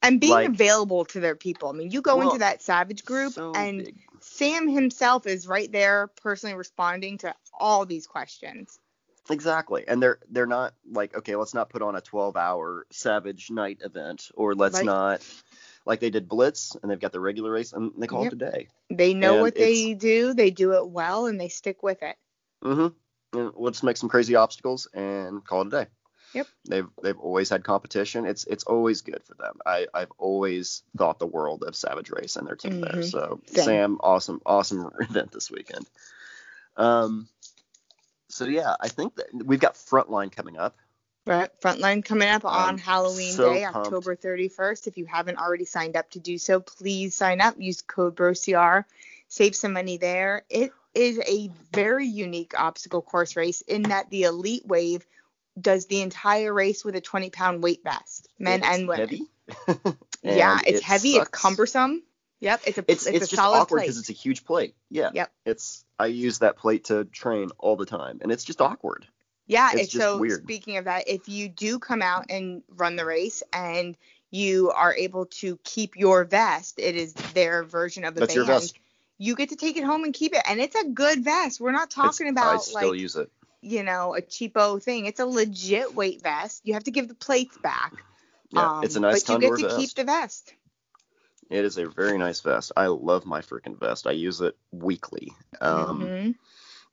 and being like- available to their people. I mean, you go Well, into that Savage group so and big. Sam himself is right there personally responding to all these questions. Exactly. And they're they're not like, okay, let's not put on a 12-hour Savage night event or let's Right. not like they did Blitz and they've got the regular race and they call Yep. it a day. They know And what they do, they do it well, and they stick with it. Mm-hmm. And let's make some crazy obstacles and call it a day. Yep. They've they've always had competition. It's it's always good for them. I I've always thought the world of Savage Race and their team there. Mhm. So Same. Sam, awesome awesome event this weekend. Um. So yeah, I think that we've got Frontline coming up. Right. Frontline coming up on I'm Halloween so Day, pumped. October 31st. If you haven't already signed up to do so, please sign up. Use code BROCR. Save some money there. It is a very unique obstacle course race in that the Elite Wave does the entire race with a 20 pound weight vest, men It's and women. Heavy. yeah, it's it heavy. sucks. It's cumbersome. Yep, it's a It's it's, it's, a just solid awkward because it's a huge plate. Yeah. Yep. It's I use that plate to train all the time, and it's just awkward. Yeah, It's it's just so weird. speaking of that, if you do come out and run the race and you are able to keep your vest, it is their version of the That's band. your vest. You get to take it home and keep it, and it's a good vest. We're not It's- talking I about still like use it. you know a cheapo thing. It's a legit weight vest. You have to give the plates back. Yeah, um, it's a nice but you get to vest. keep the vest. It is a very nice vest. I love my freaking vest. I use it weekly. Um, Mhm.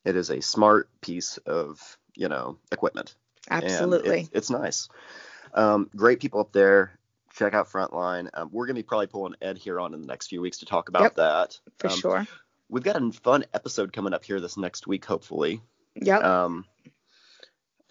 It is a smart piece of you know equipment. Absolutely. it- it's nice. Um, great people up there. Check out Frontline. Um, we're gonna be probably pulling Ed here on in the next few weeks to talk about Yep. that. for Um, sure. We've got a fun episode coming up here this next week, hopefully. Yep. Um,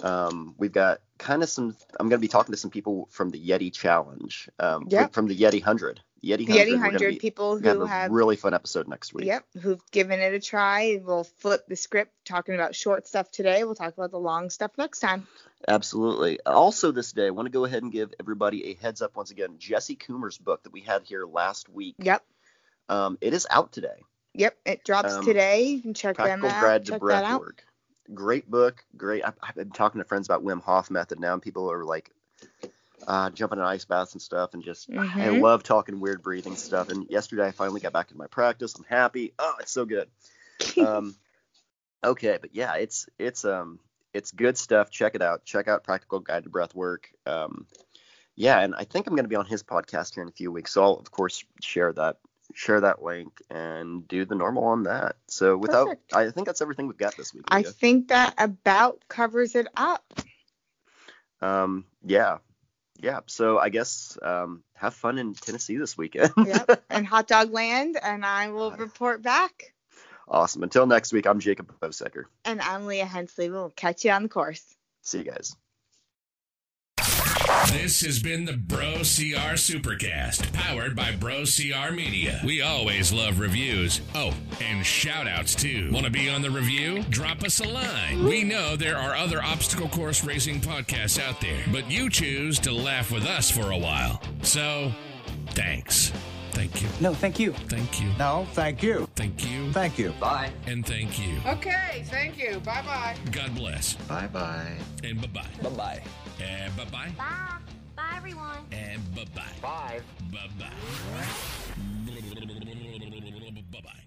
um, we've got kind of some. I'm going to be talking to some people from the Yeti Challenge. Um, Yep. From the Yeti Hundred. Yeti Hundred. Yeti Hundred people we have who a have really fun episode next week. Yep, who've given it a try. We'll flip the script talking about short stuff today. We'll talk about the long stuff next time. Absolutely. Also, this day, I want to go ahead and give everybody a heads up once again. Jesse Coomer's book that we had here last week. Yep. Um, it is out today. Yep, it drops Um, today. You can check them out. Check that out. Work. Great book. Great. I've, I've been talking to friends about Wim Hof method now, and people are like uh, jumping in ice baths and stuff, and just I Mhm. love talking weird breathing stuff. And yesterday, I finally got back in my practice. I'm happy. Oh, it's so good. um, okay, but yeah, it's it's um it's good stuff. Check it out. Check out Practical Guide to Breath Work. Um, yeah, and I think I'm going to be on his podcast here in a few weeks, so I'll of course share that share that link and do the normal on that. So without, Perfect. I think that's everything we've got this week. I think that about covers it up. um, yeah, yeah. So I guess um, have fun in Tennessee this weekend. Yep, and Hot Dog Land, and I will report back. awesome. Until next week, I'm Jacob Bosecker. And I'm Leah Hensley. We'll catch you on the course. See you guys. This has been the Bro CR Supercast, powered by Bro CR Media. We always love reviews. Oh, and shout outs too. Want to be on the review? Drop us a line. We know there are other obstacle course racing podcasts out there, but you choose to laugh with us for a while. So, thanks. Thank you. No, thank you. Thank you. No, thank you. Thank you. Thank you. Bye. And thank you. Okay, thank you. Bye bye. God bless. Bye bye. And bye bye. Bye bye. Eh, and bye bye. Bye. Bye, everyone. Eh, and bye bye. Bye. Bye bye. Bye bye.